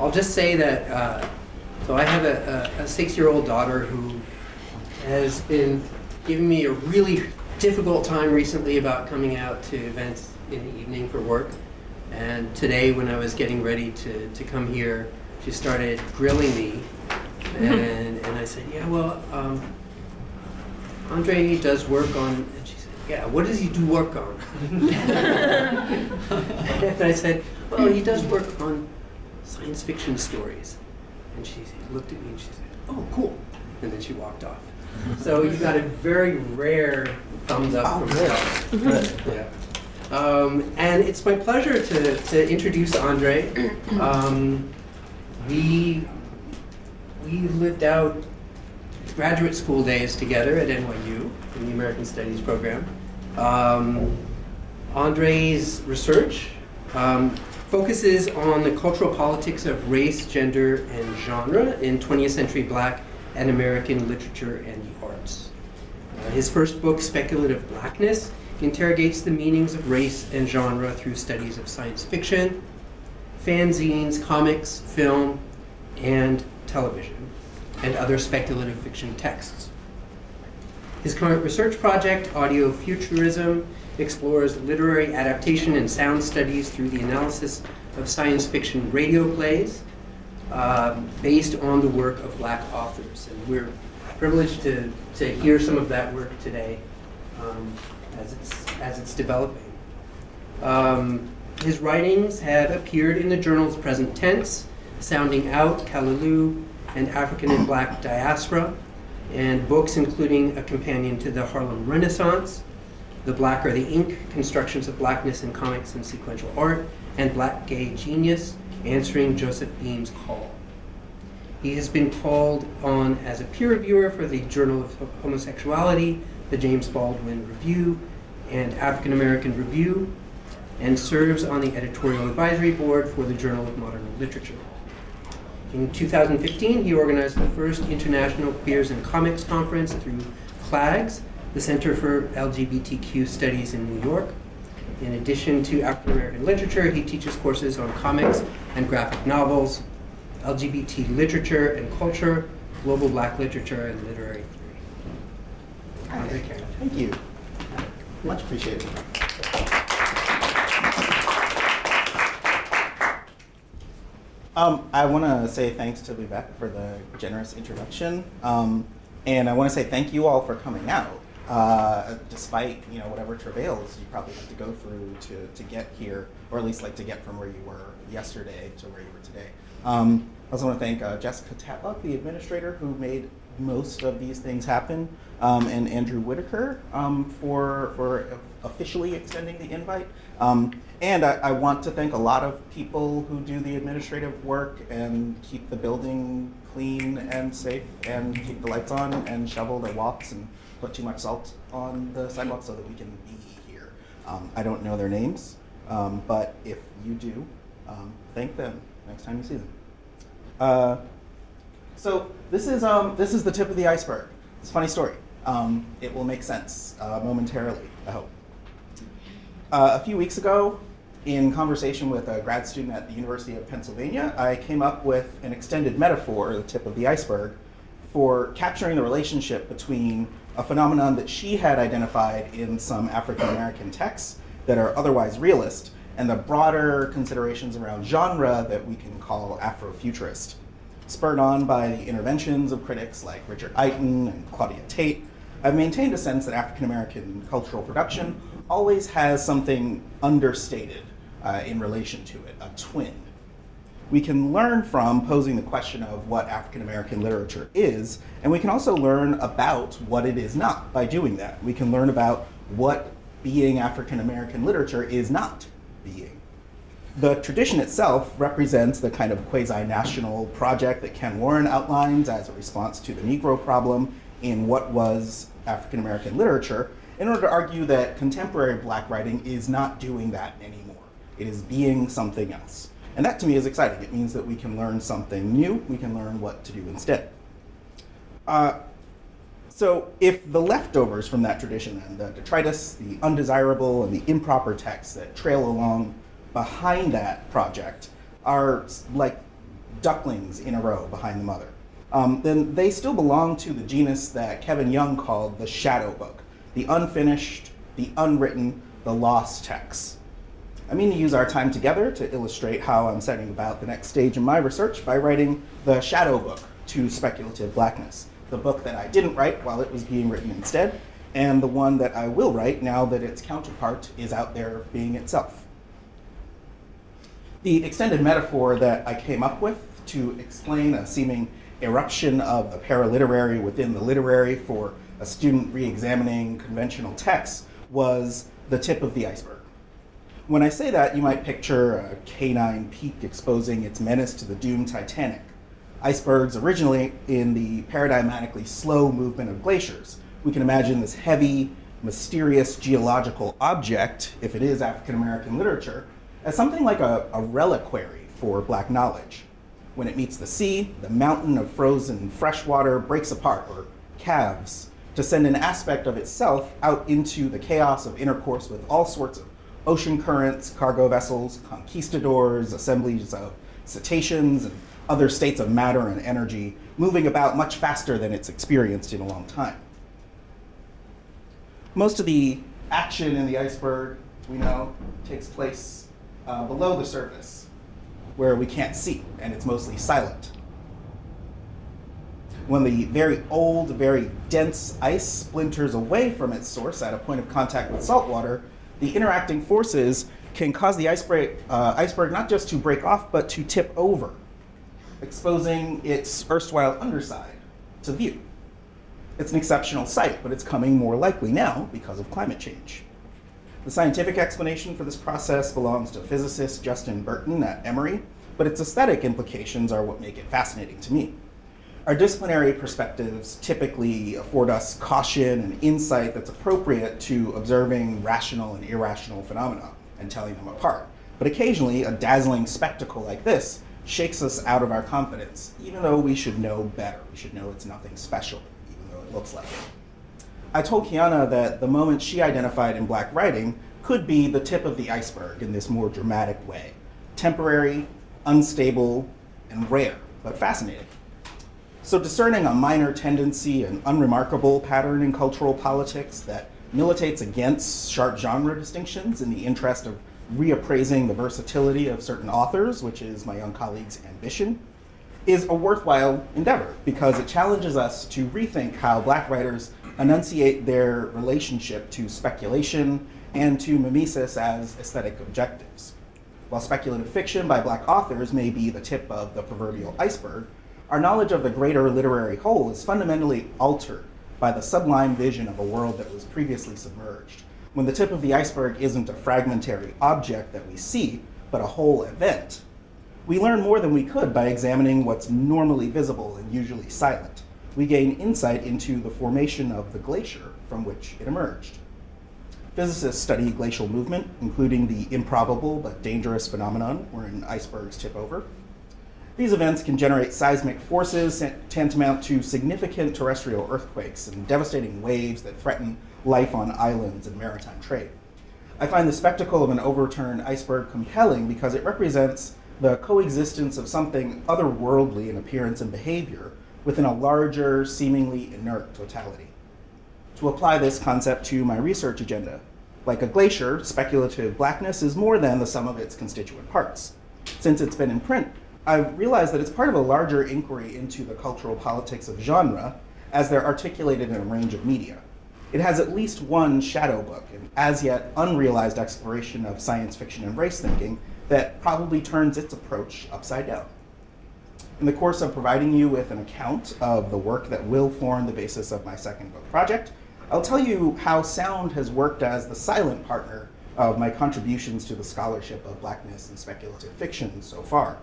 I'll just say that, uh, so I have a, a, a six-year-old daughter who has been giving me a really difficult time recently about coming out to events in the evening for work. And today, when I was getting ready to, to come here, she started grilling me. And, and I said, Yeah, well, um, Andre does work on, and she said, Yeah, what does he do work on? and I said, Well, he does work on science fiction stories. And she looked at me and she said, Oh, cool. And then she walked off. So you got a very rare thumbs up Oh, from her. Yeah. Um, and it's my pleasure to, to introduce Andre. Um, we, we lived out graduate school days together at NYU in the American Studies program. Um, Andre's research um, focuses on the cultural politics of race, gender, and genre in 20th century black and American literature and the arts. Uh, his first book, Speculative Blackness, interrogates the meanings of race and genre through studies of science fiction, fanzines, comics, film, and television, and other speculative fiction texts. His current research project, Audio Futurism, explores literary adaptation and sound studies through the analysis of science fiction radio plays uh, based on the work of black authors. And we're privileged to, to hear some of that work today um, as, it's, as it's developing. Um, his writings have appeared in the journals Present Tense, Sounding Out, Callaloo, and African and Black Diaspora, and books including a companion to the Harlem Renaissance, The Blacker the Ink, Constructions of Blackness in Comics and Sequential Art, and Black Gay Genius, Answering Joseph Beam's Call. He has been called on as a peer reviewer for the Journal of Homosexuality, the James Baldwin Review, and African American Review, and serves on the editorial advisory board for the Journal of Modern Literature. In 2015, he organized the first International Queers in Comics Conference through CLAGS, the Center for LGBTQ Studies in New York. In addition to African American literature, he teaches courses on comics and graphic novels, LGBT literature and culture, global black literature, and literary theory. Andre Carroll. Thank you. Much appreciated. Um, I want to say thanks to Lubec for the generous introduction, um, and I want to say thank you all for coming out. Uh, despite you know whatever travails you probably had to go through to, to get here, or at least like to get from where you were yesterday to where you were today. Um, I also want to thank uh, Jessica Tatlock, the administrator who made most of these things happen, um, and Andrew Whitaker um, for for officially extending the invite. Um, and I, I, want to thank a lot of people who do the administrative work and keep the building clean and safe and keep the lights on and shovel the walks and put too much salt on the sidewalk so that we can be here. Um, I don't know their names, um, but if you do, um, thank them next time you see them. Uh, so this is um, this is the tip of the iceberg. It's a funny story. Um, it will make sense uh, momentarily, I hope. Uh, a few weeks ago, in conversation with a grad student at the University of Pennsylvania, I came up with an extended metaphor, the tip of the iceberg, for capturing the relationship between a phenomenon that she had identified in some African American texts that are otherwise realist and the broader considerations around genre that we can call Afrofuturist. Spurred on by the interventions of critics like Richard Iton and Claudia Tate, I've maintained a sense that African American cultural production always has something understated uh, in relation to it, a twin. We can learn from posing the question of what African American literature is, and we can also learn about what it is not by doing that. We can learn about what being African American literature is not being. The tradition itself represents the kind of quasi national project that Ken Warren outlines as a response to the Negro problem in what was African American literature, in order to argue that contemporary black writing is not doing that anymore. It is being something else. And that to me is exciting. It means that we can learn something new, we can learn what to do instead. Uh, so, if the leftovers from that tradition, then, the detritus, the undesirable, and the improper texts that trail along behind that project are like ducklings in a row behind the mother, um, then they still belong to the genus that Kevin Young called the shadow book, the unfinished, the unwritten, the lost texts. I mean to use our time together to illustrate how I'm setting about the next stage in my research by writing the shadow book to speculative blackness, the book that I didn't write while it was being written instead, and the one that I will write now that its counterpart is out there being itself. The extended metaphor that I came up with to explain a seeming eruption of the paraliterary within the literary for a student re examining conventional texts was the tip of the iceberg. When I say that, you might picture a canine peak exposing its menace to the doomed Titanic. Icebergs originally in the paradigmatically slow movement of glaciers. We can imagine this heavy, mysterious geological object, if it is African American literature, as something like a, a reliquary for black knowledge. When it meets the sea, the mountain of frozen fresh water breaks apart, or calves, to send an aspect of itself out into the chaos of intercourse with all sorts of ocean currents, cargo vessels, conquistadors, assemblies of cetaceans, and other states of matter and energy moving about much faster than it's experienced in a long time. Most of the action in the iceberg, we know, takes place uh, below the surface, where we can't see, and it's mostly silent. When the very old, very dense ice splinters away from its source at a point of contact with salt water, the interacting forces can cause the iceberg, uh, iceberg not just to break off, but to tip over, exposing its erstwhile underside to view. It's an exceptional sight, but it's coming more likely now because of climate change. The scientific explanation for this process belongs to physicist Justin Burton at Emory, but its aesthetic implications are what make it fascinating to me. Our disciplinary perspectives typically afford us caution and insight that's appropriate to observing rational and irrational phenomena and telling them apart. But occasionally, a dazzling spectacle like this shakes us out of our confidence, even though we should know better. We should know it's nothing special, even though it looks like it. I told Kiana that the moment she identified in black writing could be the tip of the iceberg in this more dramatic way temporary, unstable, and rare, but fascinating. So, discerning a minor tendency, an unremarkable pattern in cultural politics that militates against sharp genre distinctions in the interest of reappraising the versatility of certain authors, which is my young colleague's ambition, is a worthwhile endeavor because it challenges us to rethink how black writers enunciate their relationship to speculation and to mimesis as aesthetic objectives. While speculative fiction by black authors may be the tip of the proverbial iceberg, our knowledge of the greater literary whole is fundamentally altered by the sublime vision of a world that was previously submerged. When the tip of the iceberg isn't a fragmentary object that we see, but a whole event, we learn more than we could by examining what's normally visible and usually silent. We gain insight into the formation of the glacier from which it emerged. Physicists study glacial movement, including the improbable but dangerous phenomenon wherein icebergs tip over. These events can generate seismic forces tantamount to significant terrestrial earthquakes and devastating waves that threaten life on islands and maritime trade. I find the spectacle of an overturned iceberg compelling because it represents the coexistence of something otherworldly in appearance and behavior within a larger, seemingly inert totality. To apply this concept to my research agenda, like a glacier, speculative blackness is more than the sum of its constituent parts. Since it's been in print, I've realized that it's part of a larger inquiry into the cultural politics of genre as they're articulated in a range of media. It has at least one shadow book, an as yet unrealized exploration of science fiction and race thinking that probably turns its approach upside down. In the course of providing you with an account of the work that will form the basis of my second book project, I'll tell you how sound has worked as the silent partner of my contributions to the scholarship of blackness and speculative fiction so far.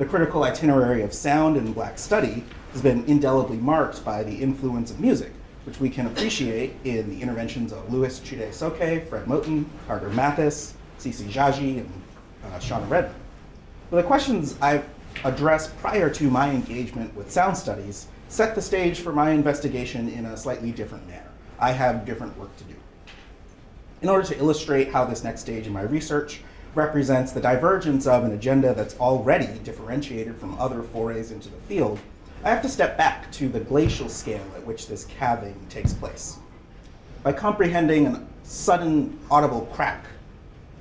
The critical itinerary of sound in black study has been indelibly marked by the influence of music, which we can appreciate in the interventions of Louis Chude-Sokei, Fred Moten, Carter Mathes, Tsitsi Jaji, and uh, Shana Redmond. But the questions I've addressed prior to my engagement with sound studies set the stage for my investigation in a slightly different manner. I have different work to do. In order to illustrate how this next stage in my research represents the divergence of an agenda that's already differentiated from other forays into the field, I have to step back to the glacial scale at which this calving takes place. By comprehending a sudden audible crack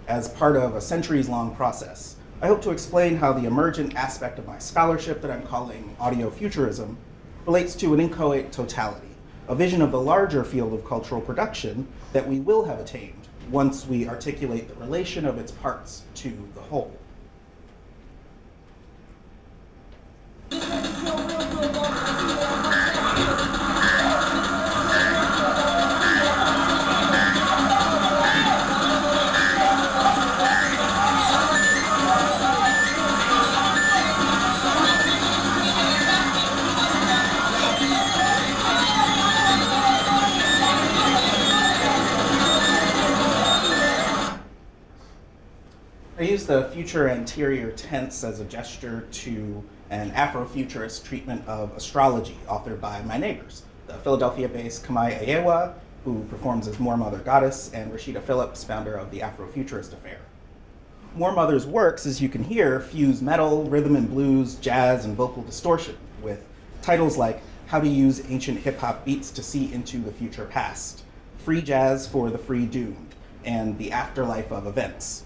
as part of a centuries long process, I hope to explain how the emergent aspect of my scholarship that I'm calling audio futurism relates to an inchoate totality, a vision of the larger field of cultural production that we will have attained once we articulate the relation of its parts to the whole. Future anterior tense as a gesture to an Afrofuturist treatment of astrology authored by my neighbors, the Philadelphia-based Camae Ayewa, who performs as Moor Mother Goddess, and Rasheedah Phillips, founder of the Afrofuturist Affair. Moor Mother's works, as you can hear, fuse metal, rhythm and blues, jazz, and vocal distortion with titles like How to Use Ancient Hip Hop Beats to See into the Future Past, Free Jazz for the Free Doomed, and The Afterlife of Events.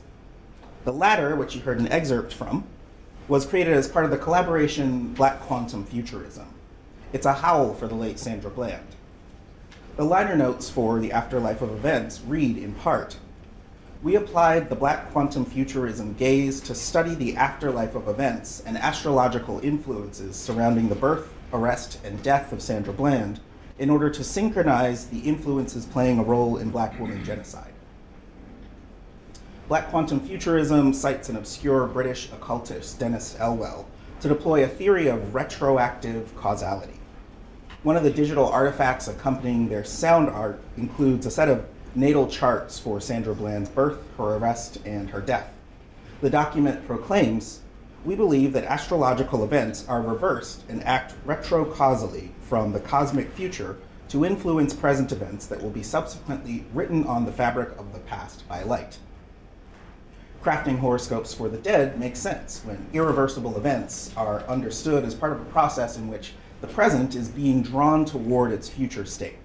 The latter, which you heard an excerpt from, was created as part of the collaboration Black Quantum Futurism. It's a howl for the late Sandra Bland. The liner notes for The Afterlife of Events read in part We applied the Black Quantum Futurism gaze to study the afterlife of events and astrological influences surrounding the birth, arrest, and death of Sandra Bland in order to synchronize the influences playing a role in black woman genocide. Black quantum futurism cites an obscure British occultist, Dennis Elwell, to deploy a theory of retroactive causality. One of the digital artifacts accompanying their sound art includes a set of natal charts for Sandra Bland's birth, her arrest, and her death. The document proclaims We believe that astrological events are reversed and act retrocausally from the cosmic future to influence present events that will be subsequently written on the fabric of the past by light crafting horoscopes for the dead makes sense when irreversible events are understood as part of a process in which the present is being drawn toward its future state.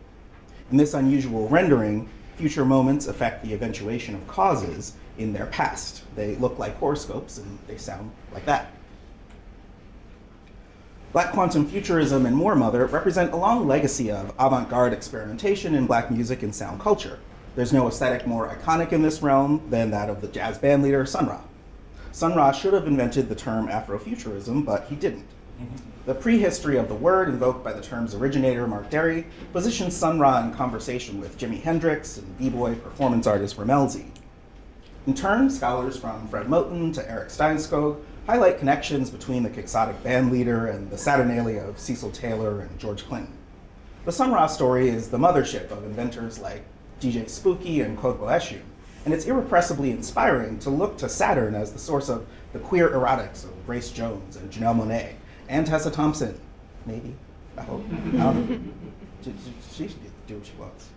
In this unusual rendering, future moments affect the eventuation of causes in their past. They look like horoscopes and they sound like that. Black quantum futurism and Moor Mother represent a long legacy of avant garde experimentation in black music and sound culture. There's no aesthetic more iconic in this realm than that of the jazz band leader Sun Ra. Sun Ra should have invented the term Afrofuturism, but he didn't. The prehistory of the word invoked by the term's originator, Mark Dery, positions Sun Ra in conversation with Jimi Hendrix and b-boy performance artist Rammellzee. In turn, scholars from Fred Moten to Erik Steinskog highlight connections between the quixotic band leader and the Saturnalia of Cecil Taylor and George Clinton. The Sun Ra story is the mothership of inventors like DJ Spooky and Kodwo Eshun. And it's irrepressibly inspiring to look to Saturn as the source of the queer erotics of Grace Jones and Janelle Monáe and Tessa Thompson. Maybe. I hope. Um, she, should do what she wants.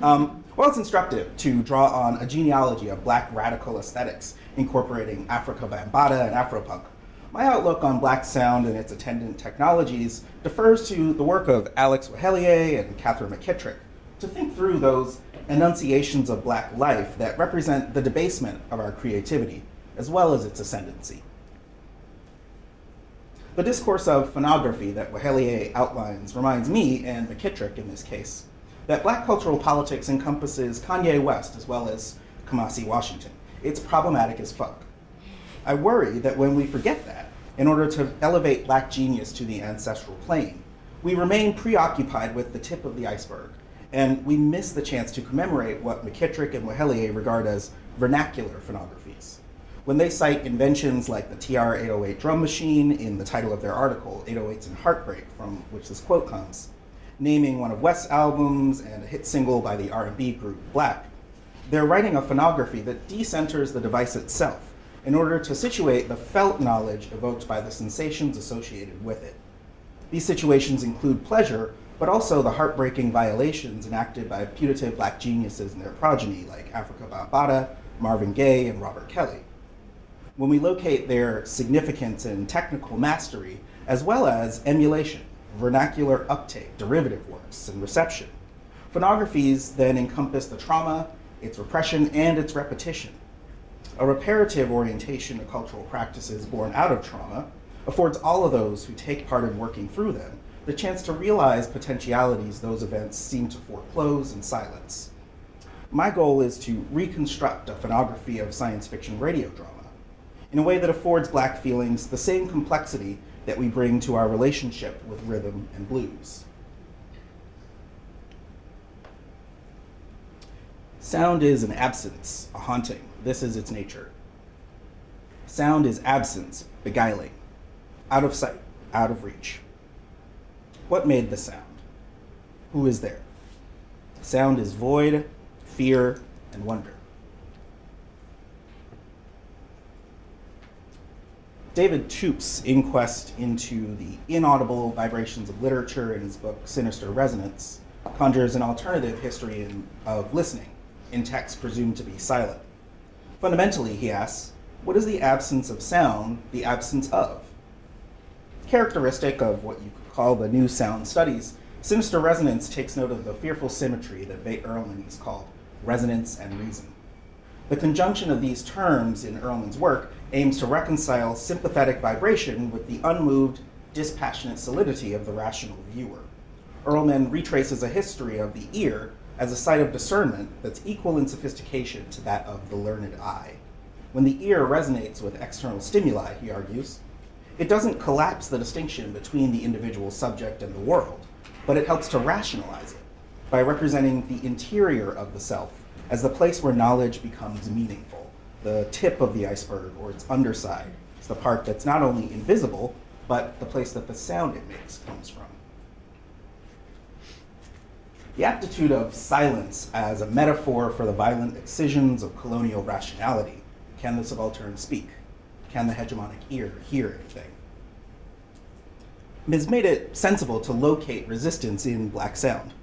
Um, well, it's instructive to draw on a genealogy of black radical aesthetics incorporating Afrika Bambaataa and Afropunk. My outlook on black sound and its attendant technologies defers to the work of Alex Weheliye and Katherine McKittrick, to think through those enunciations of black life that represent the debasement of our creativity, as well as its ascendancy. The discourse of phonography that Weheliye outlines reminds me, and McKittrick in this case, that black cultural politics encompasses Kanye West as well as Kamasi Washington. It's problematic as fuck. I worry that when we forget that, in order to elevate black genius to the ancestral plane, we remain preoccupied with the tip of the iceberg and we miss the chance to commemorate what McKittrick and Weheliye regard as vernacular phonographies. When they cite inventions like the TR-808 drum machine in the title of their article, 808s and Heartbreak, from which this quote comes, naming one of West's albums and a hit single by the R&B group Black, they're writing a phonography that decenters the device itself in order to situate the felt knowledge evoked by the sensations associated with it. These situations include pleasure, but also the heartbreaking violations enacted by putative black geniuses and their progeny, like Afrika Bambaataa, Marvin Gaye and Robert Kelly. When we locate their significance and technical mastery, as well as emulation, vernacular uptake, derivative works, and reception, phonographies then encompass the trauma, its repression, and its repetition. A reparative orientation to cultural practices born out of trauma affords all of those who take part in working through them the chance to realize potentialities those events seem to foreclose and silence. My goal is to reconstruct a phonography of science fiction radio drama in a way that affords black feelings the same complexity that we bring to our relationship with rhythm and blues. Sound is an absence, a haunting. This is its nature. Sound is absence, beguiling, out of sight, out of reach. What made the sound? Who is there? Sound is void, fear, and wonder. David Toop's inquest into the inaudible vibrations of literature in his book Sinister Resonance conjures an alternative history in, of listening in texts presumed to be silent. Fundamentally, he asks, what is the absence of sound the absence of? Characteristic of what you could call the new sound studies, Sinister Resonance takes note of the fearful symmetry that Veit has called resonance and reason. The conjunction of these terms in Erlmann's work aims to reconcile sympathetic vibration with the unmoved, dispassionate solidity of the rational viewer. Ehrman retraces a history of the ear as a site of discernment that's equal in sophistication to that of the learned eye. When the ear resonates with external stimuli, he argues, it doesn't collapse the distinction between the individual subject and the world, but it helps to rationalize it by representing the interior of the self as the place where knowledge becomes meaningful the tip of the iceberg or its underside. It's the part that's not only invisible, but the place that the sound it makes comes from. The aptitude of silence as a metaphor for the violent excisions of colonial rationality. Can the subaltern speak? Can the hegemonic ear hear anything? Has made it sensible to locate resistance in black sound.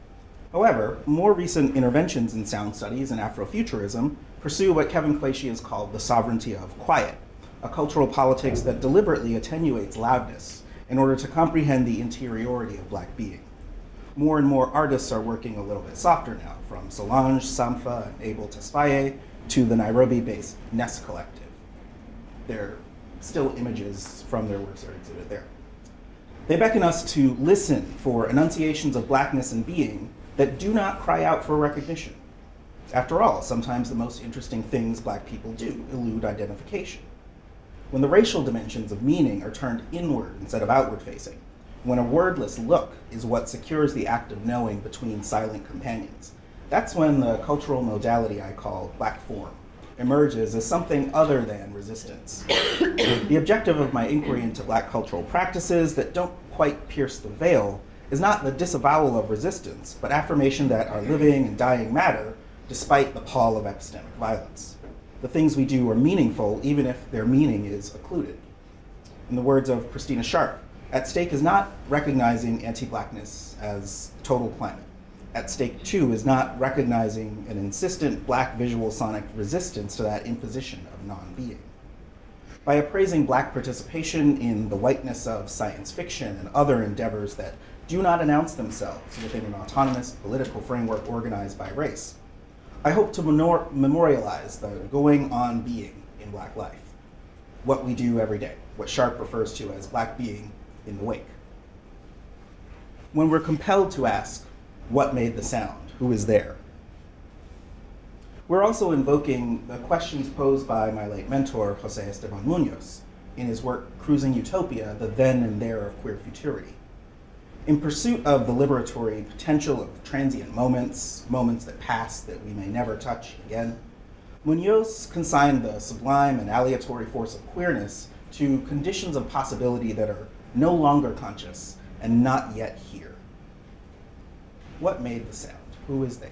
However, more recent interventions in sound studies and Afrofuturism pursue what Kevin Quashie has called the sovereignty of quiet, a cultural politics that deliberately attenuates loudness in order to comprehend the interiority of black being. More and more artists are working a little bit softer now, from Solange, Sampha, and Abel Tesfaye to the Nairobi based Nest Collective. There are still images from their works are exhibited there. They beckon us to listen for enunciations of blackness and being that do not cry out for recognition. After all, sometimes the most interesting things black people do elude identification. When the racial dimensions of meaning are turned inward instead of outward facing, when a wordless look is what secures the act of knowing between silent companions, that's when the cultural modality I call black form emerges as something other than resistance. the objective of my inquiry into black cultural practices that don't quite pierce the veil is not the disavowal of resistance, but affirmation that our living and dying matter despite the pall of epistemic violence. The things we do are meaningful even if their meaning is occluded. In the words of Christina Sharpe, at stake is not recognizing anti blackness as total climate. At stake, too, is not recognizing an insistent black visual sonic resistance to that imposition of non being. By appraising black participation in the whiteness of science fiction and other endeavors that do not announce themselves within an autonomous political framework organized by race. I hope to menor- memorialize the going on being in Black life, what we do every day, what Sharpe refers to as Black being in the wake. When we're compelled to ask, what made the sound? Who is there? We're also invoking the questions posed by my late mentor, Jose Esteban Munoz, in his work Cruising Utopia, The Then and There of Queer Futurity. In pursuit of the liberatory potential of transient moments, moments that pass that we may never touch again, Munoz consigned the sublime and aleatory force of queerness to conditions of possibility that are no longer conscious and not yet here. What made the sound? Who is there?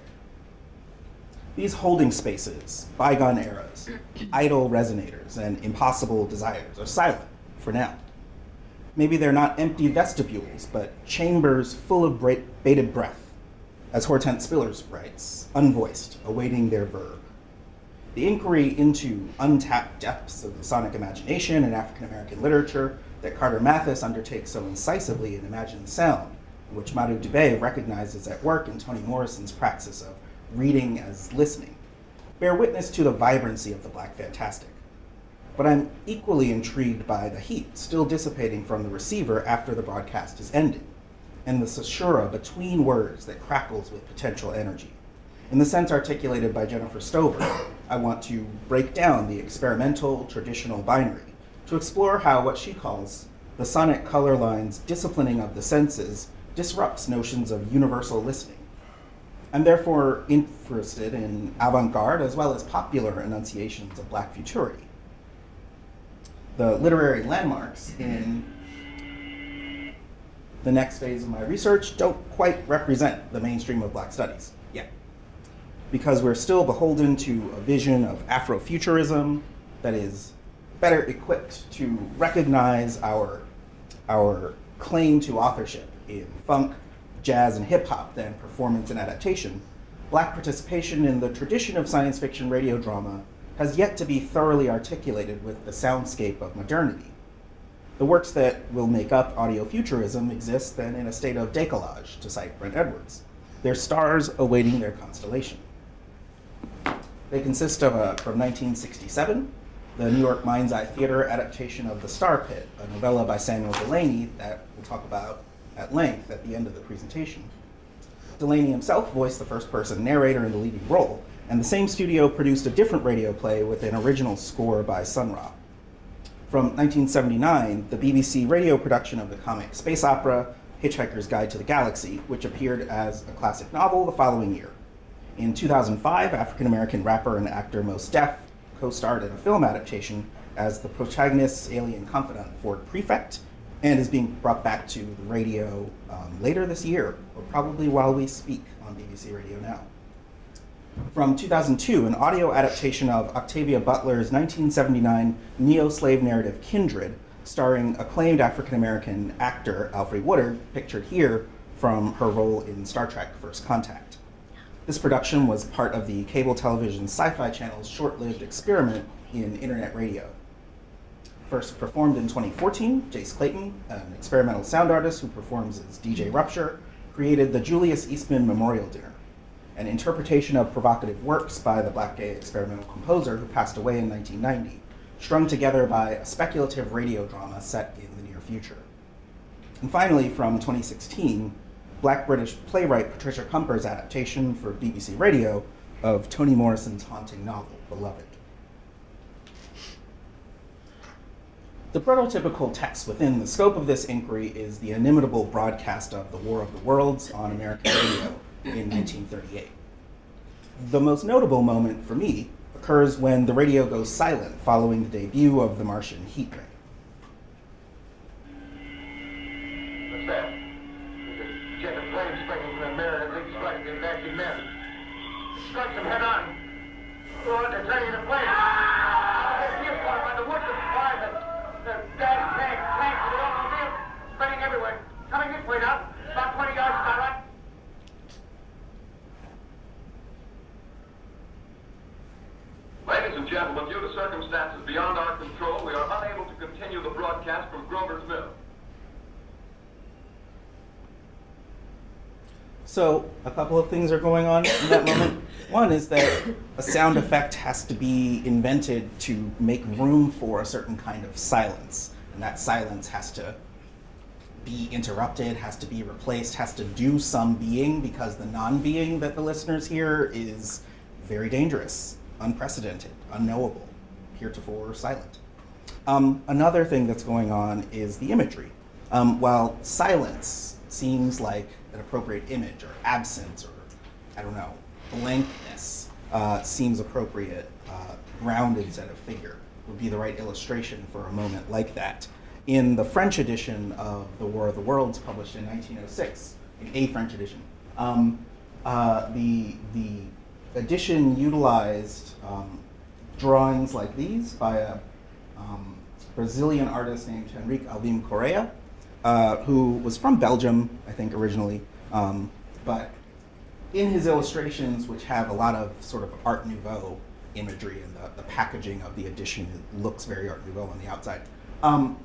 These holding spaces, bygone eras, idle resonators, and impossible desires are silent for now. Maybe they're not empty vestibules, but chambers full of bated breath, as Hortense Spillers writes, unvoiced, awaiting their verb. the inquiry into untapped depths of the sonic imagination in African American literature that Carter Mathes undertakes so incisively in Imagine the Sound, which Madhu Dubey recognizes at work in Toni Morrison's praxis of reading as listening, bear witness to the vibrancy of the Black Fantastic. But I'm equally intrigued by the heat still dissipating from the receiver after the broadcast is ended, and the caesura between words that crackles with potential energy. In the sense articulated by Jennifer Stoever, I want to break down the experimental traditional binary to explore how what she calls the sonic color line's disciplining of the senses disrupts notions of universal listening. I'm therefore interested in avant garde as well as popular enunciations of black futurity. The literary landmarks in the next phase of my research don't quite represent the mainstream of black studies yet, because we're still beholden to a vision of Afrofuturism that is better equipped to recognize our, our claim to authorship in funk, jazz, and hip hop than performance and adaptation, black participation in the tradition of science fiction radio drama has yet to be thoroughly articulated with the soundscape of modernity. The works that will make up audiofuturism exist then in a state of décalage, to cite Brent Edwards, their stars awaiting their constellation. They consist of a, from 1967, the New York Mind's Eye Theater adaptation of The Star Pit, a novella by Samuel Delany that we'll talk about at length at the end of the presentation. Delany himself voiced the first person narrator in the leading role, and the same studio produced a different radio play with an original score by Sun Ra. From 1979, the BBC radio production of the comic space opera Hitchhiker's Guide to the Galaxy, which appeared as a classic novel the following year. In 2005, African American rapper and actor Mos Def co starred in a film adaptation as the protagonist's alien confidant, Ford Prefect, and is being brought back to the radio um, later this year, or probably while we speak on BBC Radio Now. From 2002, an audio adaptation of Octavia Butler's 1979 neo slave narrative Kindred, starring acclaimed African American actor Alfre Woodard, pictured here from her role in Star Trek First Contact. This production was part of the cable television Sci Fi Channel's short lived experiment in internet radio. First performed in 2014, Jace Clayton, an experimental sound artist who performs as DJ Rupture, created the Julius Eastman Memorial Dinner, an interpretation of provocative works by the black gay experimental composer who passed away in 1990, strung together by a speculative radio drama set in the near future. And finally, from 2016, black British playwright Patricia Cumper's adaptation for BBC Radio of Toni Morrison's haunting novel, Beloved. The prototypical text within the scope of this inquiry is the inimitable broadcast of The War of the Worlds on American radio in 1938. The most notable moment for me occurs when the radio goes silent following the debut of the Martian heat ray. What's that? So, a couple of things are going on in that moment. One is that a sound effect has to be invented to make room for a certain kind of silence. And that silence has to be interrupted, has to be replaced, has to do some being because the non being that the listeners hear is very dangerous, unprecedented, unknowable, heretofore silent. Um, another thing that's going on is the imagery. Um, while silence seems like an appropriate image, or absence, or I don't know, blankness uh, seems appropriate, uh, ground instead of figure would be the right illustration for a moment like that. In the French edition of The War of the Worlds, published in 1906, in a French edition, um, uh, the, the edition utilized um, drawings like these by a um, Brazilian artist named Henrique Alvim Correa, uh, who was from Belgium, I think, originally. Um, but in his illustrations, which have a lot of sort of Art Nouveau imagery and the, the packaging of the edition it looks very Art Nouveau on the outside. Um,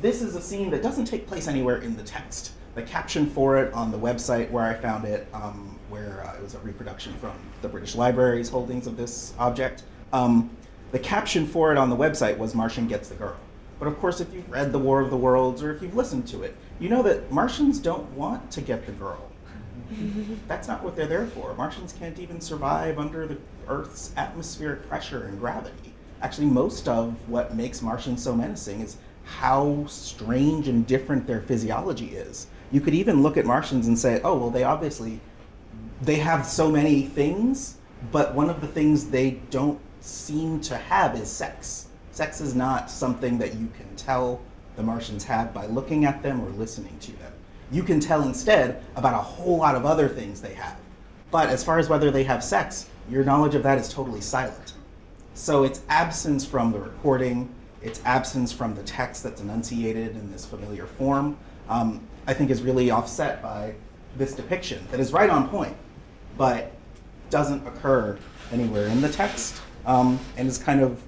this is a scene that doesn't take place anywhere in the text. The caption for it on the website where I found it, um, where uh, it was a reproduction from the British Library's holdings of this object, um, the caption for it on the website was Martian Gets the Girl. But of course, if you've read The War of the Worlds or if you've listened to it, you know that Martians don't want to get the girl. That's not what they're there for. Martians can't even survive under the Earth's atmospheric pressure and gravity. Actually, most of what makes Martians so menacing is how strange and different their physiology is. You could even look at Martians and say, oh, well, they obviously they have so many things, but one of the things they don't seem to have is sex. Sex is not something that you can tell the Martians have by looking at them or listening to them. You can tell instead about a whole lot of other things they have. But as far as whether they have sex, your knowledge of that is totally silent. So it's absence from the recording, it's absence from the text that's enunciated in this familiar form, um, I think is really offset by this depiction that is right on point, but doesn't occur anywhere in the text um, and is kind of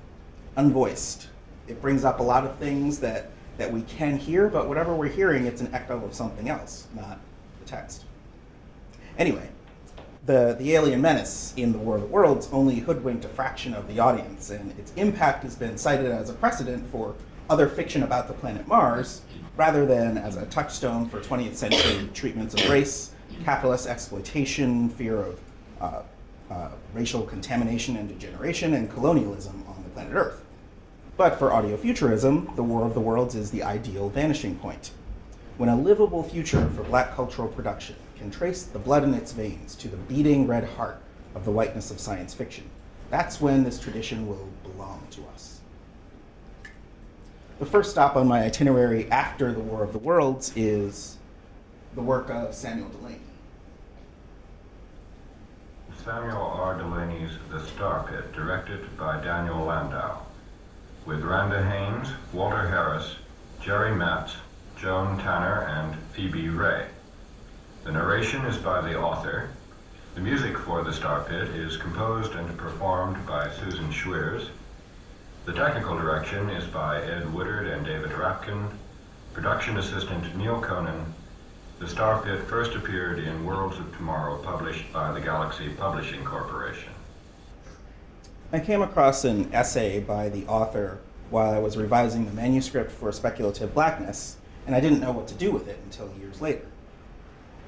unvoiced. It brings up a lot of things that, that we can hear, but whatever we're hearing, it's an echo of something else, not the text. Anyway, the, the alien menace in the War of the Worlds only hoodwinked a fraction of the audience, and its impact has been cited as a precedent for other fiction about the planet Mars, rather than as a touchstone for 20th century treatments of race, capitalist exploitation, fear of uh, uh, racial contamination and degeneration, and colonialism on the planet Earth. But for audiofuturism, the War of the Worlds is the ideal vanishing point. When a livable future for black cultural production can trace the blood in its veins to the beating red heart of the whiteness of science fiction, that's when this tradition will belong to us. The first stop on my itinerary after the War of the Worlds is the work of Samuel Delany. Samuel R. Delany's The Star Pit, directed by Daniel Landau, with Randa Haines, Walter Harris, Jerry Metz, Joan Tanner, and Phoebe Ray. The narration is by the author. The music for The Star Pit is composed and performed by Susan Schweers. The technical direction is by Ed Woodard and David Rapkin. Production assistant Neil Conan, the Star Pit first appeared in Worlds of Tomorrow, published by the Galaxy Publishing Corporation. I came across an essay by the author while I was revising the manuscript for Speculative Blackness, and I didn't know what to do with it until years later.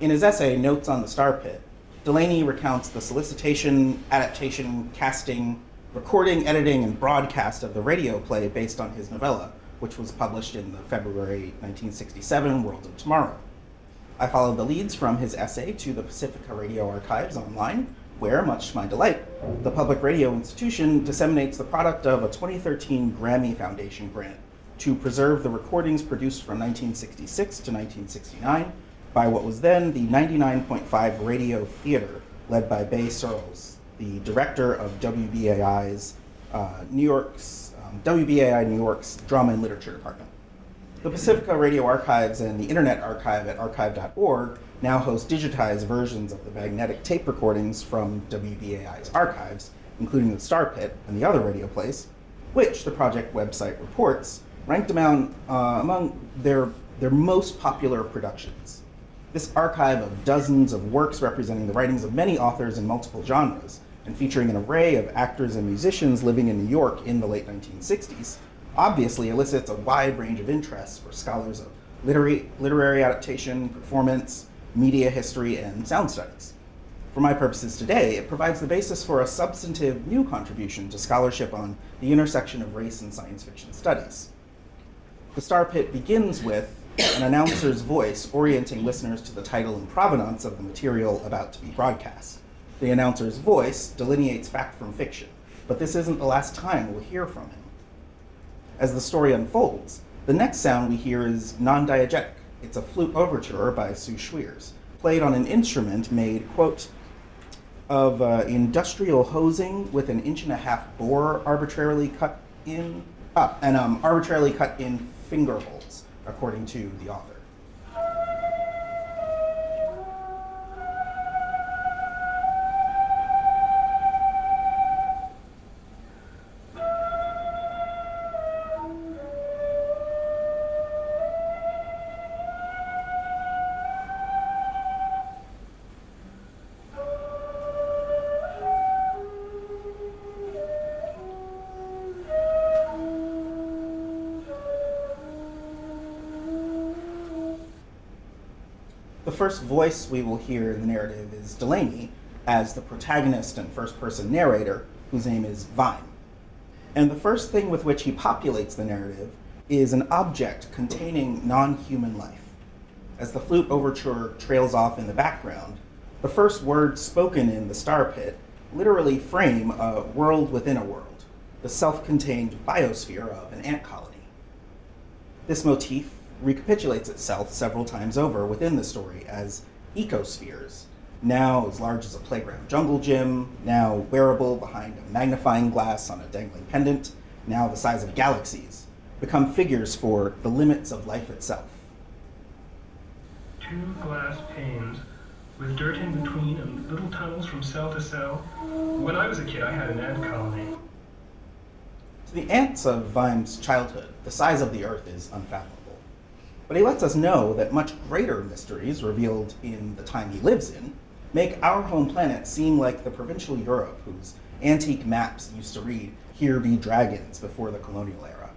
In his essay, Notes on the Star Pit, Delany recounts the solicitation, adaptation, casting, recording, editing, and broadcast of the radio play based on his novella, which was published in the February 1967 World of Tomorrow. I followed the leads from his essay to the Pacifica Radio Archives online, where, much to my delight, the Public Radio Institution disseminates the product of a 2013 Grammy Foundation grant to preserve the recordings produced from 1966 to 1969 by what was then the 99.5 Radio Theater, led by Baird Searles, the director of WBAI's uh, New York's um, WBAI New York's Drama and Literature Department. The Pacifica Radio Archives and the Internet Archive at archive.org now host digitized versions of the magnetic tape recordings from WBAI's archives, including the Star Pit and the other radio plays, which the project website reports ranked among, uh, among their, their most popular productions. This archive of dozens of works representing the writings of many authors in multiple genres and featuring an array of actors and musicians living in New York in the late 1960s obviously elicits a wide range of interests for scholars of literary, literary adaptation, performance, media history, and sound studies. For my purposes today, it provides the basis for a substantive new contribution to scholarship on the intersection of race and science fiction studies. The Star Pit begins with an announcer's voice orienting listeners to the title and provenance of the material about to be broadcast. The announcer's voice delineates fact from fiction, but this isn't the last time we'll hear from him as the story unfolds. The next sound we hear is non diegetic. It's a flute overture by Sue Schweers, played on an instrument made, quote, of uh, industrial hosing with an inch and a half bore arbitrarily cut in, uh, and um, arbitrarily cut in finger holes, according to the author. First voice we will hear in the narrative is Delany as the protagonist and first person narrator, whose name is Vyme. And the first thing with which he populates the narrative is an object containing non human life. As the flute overture trails off in the background, the first words spoken in the star pit literally frame a world within a world, the self contained biosphere of an ant colony. This motif recapitulates itself several times over within the story as ecospheres, now as large as a playground jungle gym, now wearable behind a magnifying glass on a dangling pendant, now the size of galaxies, become figures for the limits of life itself. Two glass panes with dirt in between and little tunnels from cell to cell. When I was a kid, I had an ant colony. To the ants of Vyme's childhood, the size of the Earth is unfathomable. But he lets us know that much greater mysteries revealed in the time he lives in make our home planet seem like the provincial Europe whose antique maps used to read, Here be dragons, before the colonial era.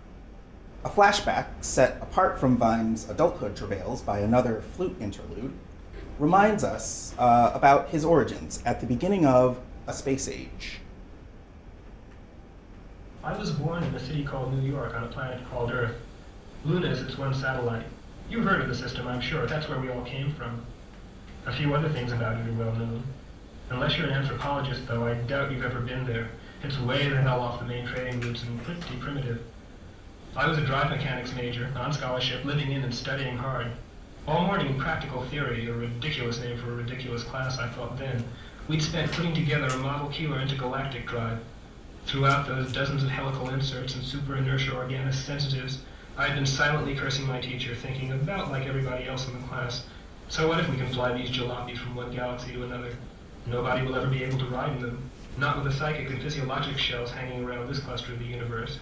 A flashback set apart from Vyme's adulthood travails by another flute interlude reminds us uh, about his origins at the beginning of A Space Age. I was born in a city called New York on a planet called Earth. Luna is its one satellite. You've heard of the system, I'm sure. That's where we all came from. A few other things about it are well known. Unless you're an anthropologist, though, I doubt you've ever been there. It's way the hell off the main trading routes and pretty primitive. I was a drive mechanics major, on scholarship, living in and studying hard. All morning practical theory, a ridiculous name for a ridiculous class, I thought then. We'd spent putting together a model Keeler intergalactic drive. Throughout those dozens of helical inserts and super inertia organic sensitives, I had been silently cursing my teacher, thinking about like everybody else in the class. So what if we can fly these jalopies from one galaxy to another? Nobody will ever be able to ride in them, not with the psychic and physiologic shells hanging around this cluster of the universe.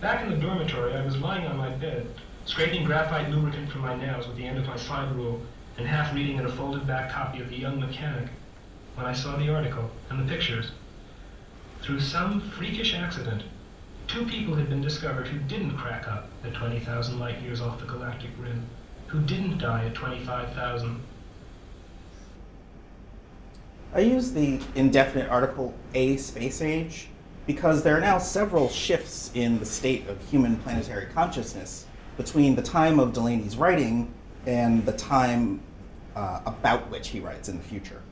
Back in the dormitory, I was lying on my bed, scraping graphite lubricant from my nails with the end of my slide rule, and half reading in a folded back copy of The Young Mechanic, when I saw the article and the pictures. Through some freakish accident, two people had been discovered who didn't crack up at 20,000 light years off the galactic rim who didn't die at 25,000. I use the indefinite article a space age because there are now several shifts in the state of human planetary consciousness between the time of Delany's writing and the time uh, about which he writes in the future.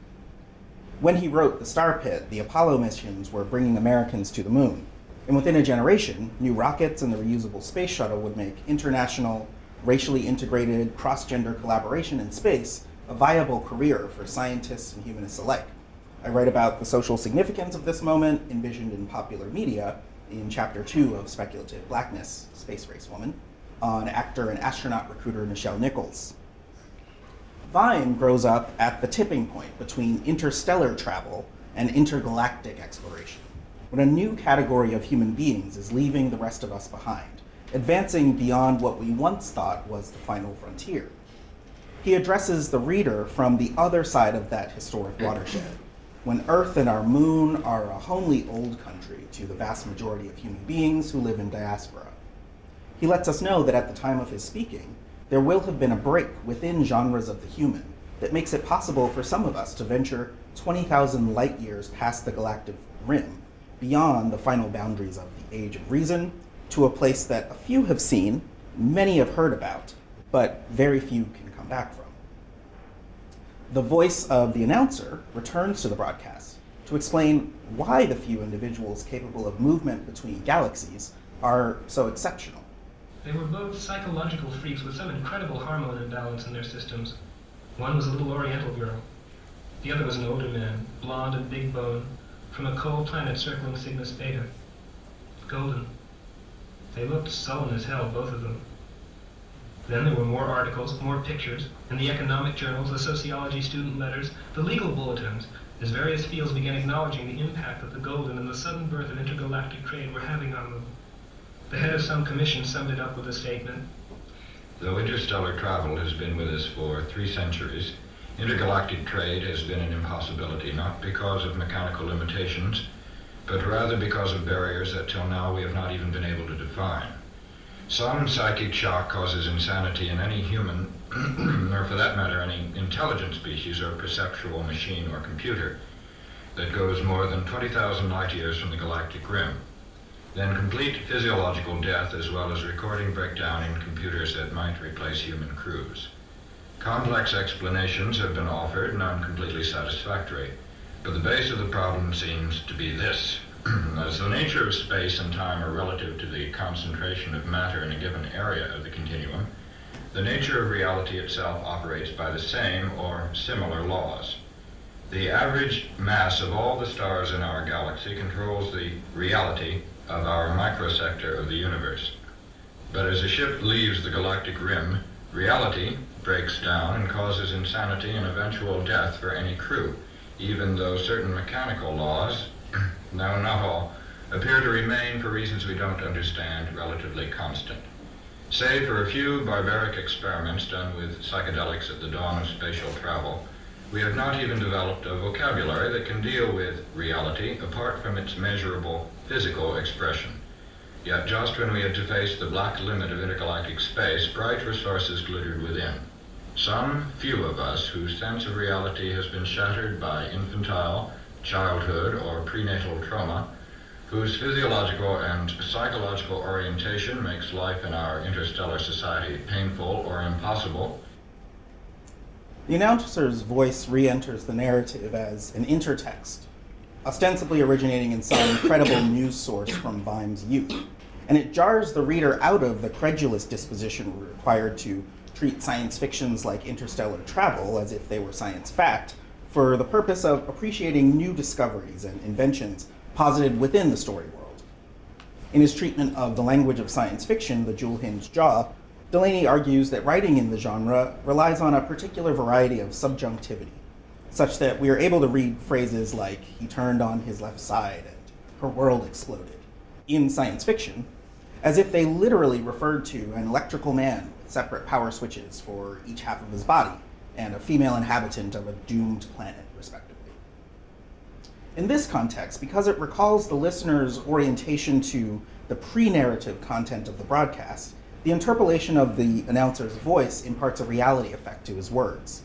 When he wrote The Star Pit, the Apollo missions were bringing Americans to the moon. And within a generation, new rockets and the reusable space shuttle would make international racially integrated, cross gender collaboration in space a viable career for scientists and humanists alike. I write about the social significance of this moment envisioned in popular media in chapter two of Speculative Blackness, Space Race Woman, on actor and astronaut recruiter Nichelle Nichols. Vyme grows up at the tipping point between interstellar travel and intergalactic exploration, when a new category of human beings is leaving the rest of us behind advancing beyond what we once thought was the final frontier. He addresses the reader from the other side of that historic watershed, when Earth and our moon are a homely old country to the vast majority of human beings who live in diaspora. He lets us know that at the time of his speaking, there will have been a break within genres of the human that makes it possible for some of us to venture 20,000 light years past the galactic rim, beyond the final boundaries of the age of reason to a place that a few have seen, many have heard about, but very few can come back from. The voice of the announcer returns to the broadcast to explain why the few individuals capable of movement between galaxies are so exceptional. They were both psychological freaks with some incredible hormone imbalance in their systems. One was a little Oriental girl. The other was an older man, blond and big bone, from a cold planet circling Cygnus Beta. Golden. They looked sullen as hell, both of them. Then there were more articles, more pictures, in the economic journals, the sociology student letters, the legal bulletins, as various fields began acknowledging the impact that the golden and the sudden birth of intergalactic trade were having on them. The head of some commission summed it up with a statement. Though interstellar travel has been with us for three centuries, intergalactic trade has been an impossibility, not because of mechanical limitations, but rather because of barriers that till now we have not even been able to define. Some psychic shock causes insanity in any human, or for that matter, any intelligent species or perceptual machine or computer that goes more than 20,000 light years from the galactic rim. Then complete physiological death as well as recording breakdown in computers that might replace human crews. Complex explanations have been offered, none completely satisfactory. But the base of the problem seems to be this. As the nature of space and time are relative to the concentration of matter in a given area of the continuum, the nature of reality itself operates by the same or similar laws. The average mass of all the stars in our galaxy controls the reality of our microsector of the universe. But as a ship leaves the galactic rim, reality breaks down and causes insanity and eventual death for any crew, even though certain mechanical laws now not all, appear to remain, for reasons we don't understand, relatively constant. Save for a few barbaric experiments done with psychedelics at the dawn of spatial travel, we have not even developed a vocabulary that can deal with reality apart from its measurable physical expression. Yet just when we had to face the black limit of intergalactic space, bright resources glittered within. Some few of us whose sense of reality has been shattered by infantile, childhood or prenatal trauma, whose physiological and psychological orientation makes life in our interstellar society painful or impossible. The announcer's voice re enters the narrative as an intertext, ostensibly originating in some credible news source from Vymes' youth, and it jars the reader out of the credulous disposition required to treat science fictions like interstellar travel as if they were science fact for the purpose of appreciating new discoveries and inventions posited within the story world. In his treatment of the language of science fiction, The Jewel Hinged Jaw, Delany argues that writing in the genre relies on a particular variety of subjunctivity, such that we are able to read phrases like, he turned on his left side and her world exploded, in science fiction, as if they literally referred to an electrical man separate power switches for each half of his body, and a female inhabitant of a doomed planet, respectively. In this context, because it recalls the listener's orientation to the pre narrative content of the broadcast, the interpolation of the announcer's voice imparts a reality effect to his words.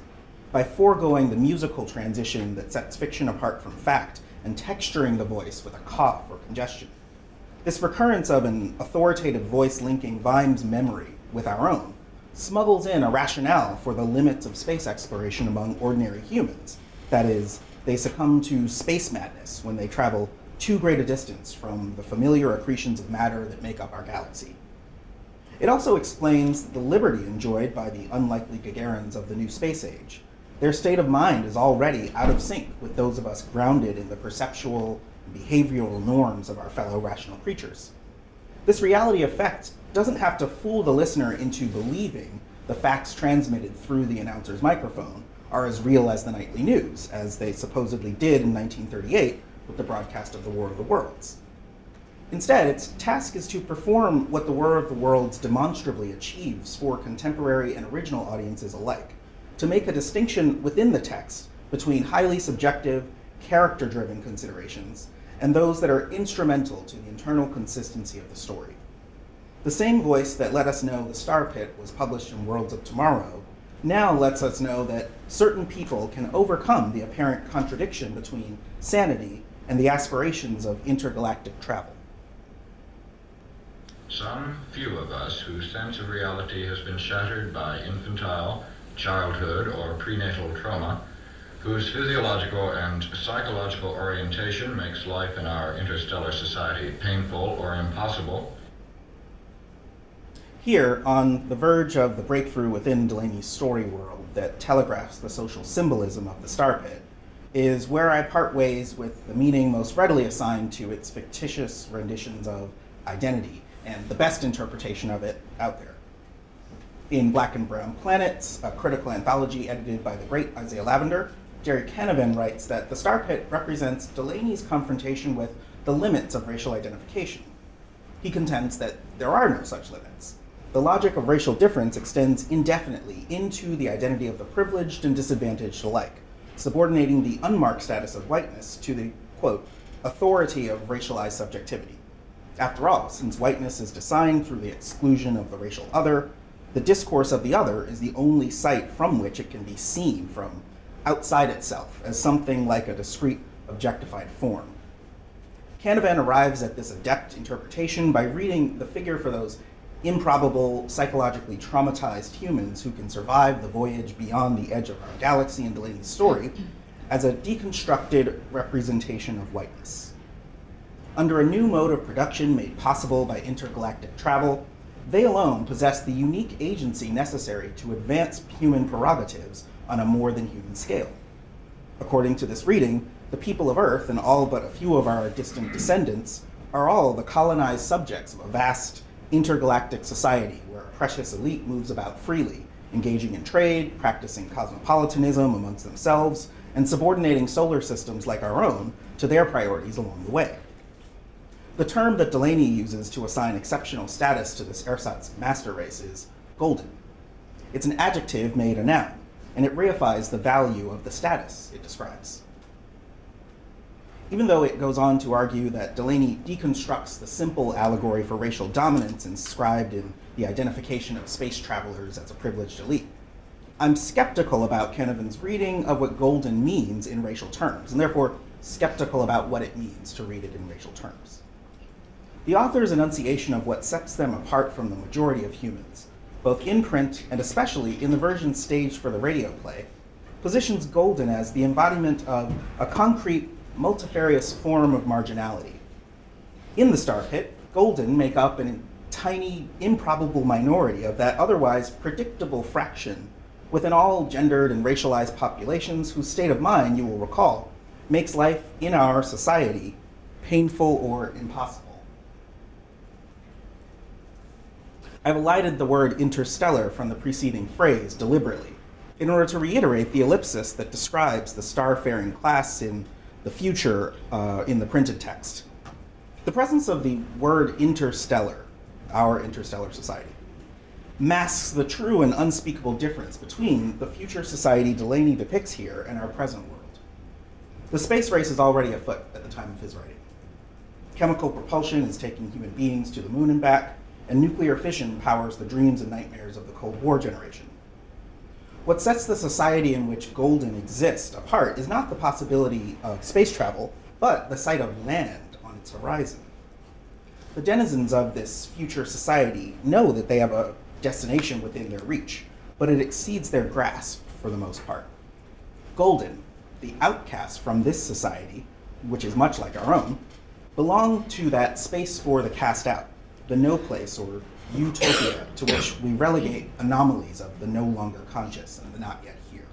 By foregoing the musical transition that sets fiction apart from fact and texturing the voice with a cough or congestion. This recurrence of an authoritative voice linking Vymes' memory with our own smuggles in a rationale for the limits of space exploration among ordinary humans. That is, they succumb to space madness when they travel too great a distance from the familiar accretions of matter that make up our galaxy. It also explains the liberty enjoyed by the unlikely Gagarins of the new space age. Their state of mind is already out of sync with those of us grounded in the perceptual and behavioral norms of our fellow rational creatures. This reality effect doesn't have to fool the listener into believing the facts transmitted through the announcer's microphone are as real as the nightly news, as they supposedly did in 1938 with the broadcast of the War of the Worlds. Instead, its task is to perform what the War of the Worlds demonstrably achieves for contemporary and original audiences alike to make a distinction within the text between highly subjective, character driven considerations and those that are instrumental to the internal consistency of the story. The same voice that let us know The Star Pit was published in Worlds of Tomorrow now lets us know that certain people can overcome the apparent contradiction between sanity and the aspirations of intergalactic travel. Some few of us whose sense of reality has been shattered by infantile, childhood, or prenatal trauma, whose physiological and psychological orientation makes life in our interstellar society painful or impossible, here, on the verge of the breakthrough within Delany's story world that telegraphs the social symbolism of the Star Pit, is where I part ways with the meaning most readily assigned to its fictitious renditions of identity and the best interpretation of it out there. In Black and Brown Planets, a critical anthology edited by the great Isiah Lavender, Gerry Canavan writes that the Star Pit represents Delany's confrontation with the limits of racial identification. He contends that there are no such limits the logic of racial difference extends indefinitely into the identity of the privileged and disadvantaged alike, subordinating the unmarked status of whiteness to the, quote, authority of racialized subjectivity. After all, since whiteness is designed through the exclusion of the racial other, the discourse of the other is the only site from which it can be seen from outside itself as something like a discrete objectified form. Canavan arrives at this adept interpretation by reading the figure for those improbable, psychologically traumatized humans who can survive the voyage beyond the edge of our galaxy in Delany's story as a deconstructed representation of whiteness. Under a new mode of production made possible by intergalactic travel, they alone possess the unique agency necessary to advance human prerogatives on a more than human scale. According to this reading, the people of Earth and all but a few of our distant descendants are all the colonized subjects of a vast intergalactic society where a precious elite moves about freely, engaging in trade, practicing cosmopolitanism amongst themselves, and subordinating solar systems like our own to their priorities along the way. The term that Delany uses to assign exceptional status to this ersatz master race is golden. It's an adjective made a noun, and it reifies the value of the status it describes even though it goes on to argue that Delany deconstructs the simple allegory for racial dominance inscribed in the identification of space travelers as a privileged elite. I'm skeptical about Canavan's reading of what golden means in racial terms, and therefore skeptical about what it means to read it in racial terms. The author's enunciation of what sets them apart from the majority of humans, both in print and especially in the version staged for the radio play, positions golden as the embodiment of a concrete multifarious form of marginality. In the star pit, golden make up a tiny, improbable minority of that otherwise predictable fraction within all gendered and racialized populations whose state of mind, you will recall, makes life in our society painful or impossible. I've elided the word interstellar from the preceding phrase deliberately in order to reiterate the ellipsis that describes the star-faring class in the future uh, in the printed text. The presence of the word interstellar, our interstellar society, masks the true and unspeakable difference between the future society Delany depicts here and our present world. The space race is already afoot at the time of his writing. Chemical propulsion is taking human beings to the moon and back, and nuclear fission powers the dreams and nightmares of the Cold War generation. What sets the society in which Golden exists apart is not the possibility of space travel, but the sight of land on its horizon. The denizens of this future society know that they have a destination within their reach, but it exceeds their grasp for the most part. Golden, the outcast from this society, which is much like our own, belong to that space for the cast out, the no place or utopia to which we relegate anomalies of the no longer conscious and the not yet here.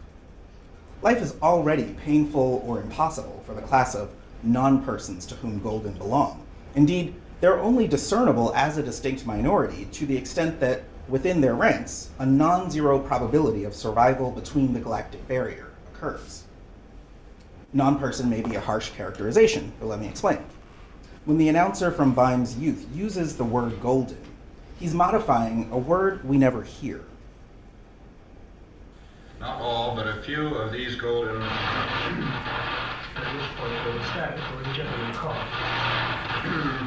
Life is already painful or impossible for the class of non persons to whom Golden belong. Indeed, they're only discernible as a distinct minority to the extent that within their ranks, a non zero probability of survival between the galactic barrier occurs. Non person may be a harsh characterization, but let me explain. When the announcer from Vymes Youth uses the word golden, he's modifying a word we never hear. Not all, but a few of these golden At which point they will static or gently call.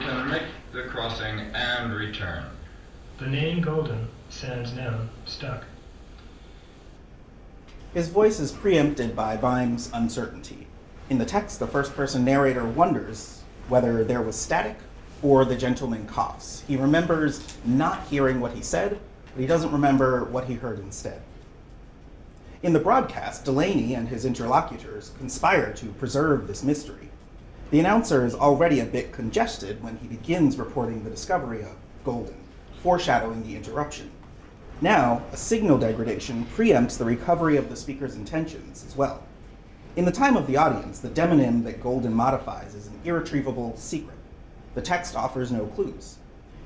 can make the crossing and return. The name Golden, sans noun, stuck. His voice is preempted by Vymes' uncertainty. In the text, the first person narrator wonders whether there was static or the gentleman coughs. He remembers not hearing what he said, but he doesn't remember what he heard instead. In the broadcast, Delany and his interlocutors conspire to preserve this mystery. The announcer is already a bit congested when he begins reporting the discovery of Golden, foreshadowing the interruption. Now, a signal degradation preempts the recovery of the speaker's intentions as well. In the time of the audience, the demonym that Golden modifies is an irretrievable secret. The text offers no clues.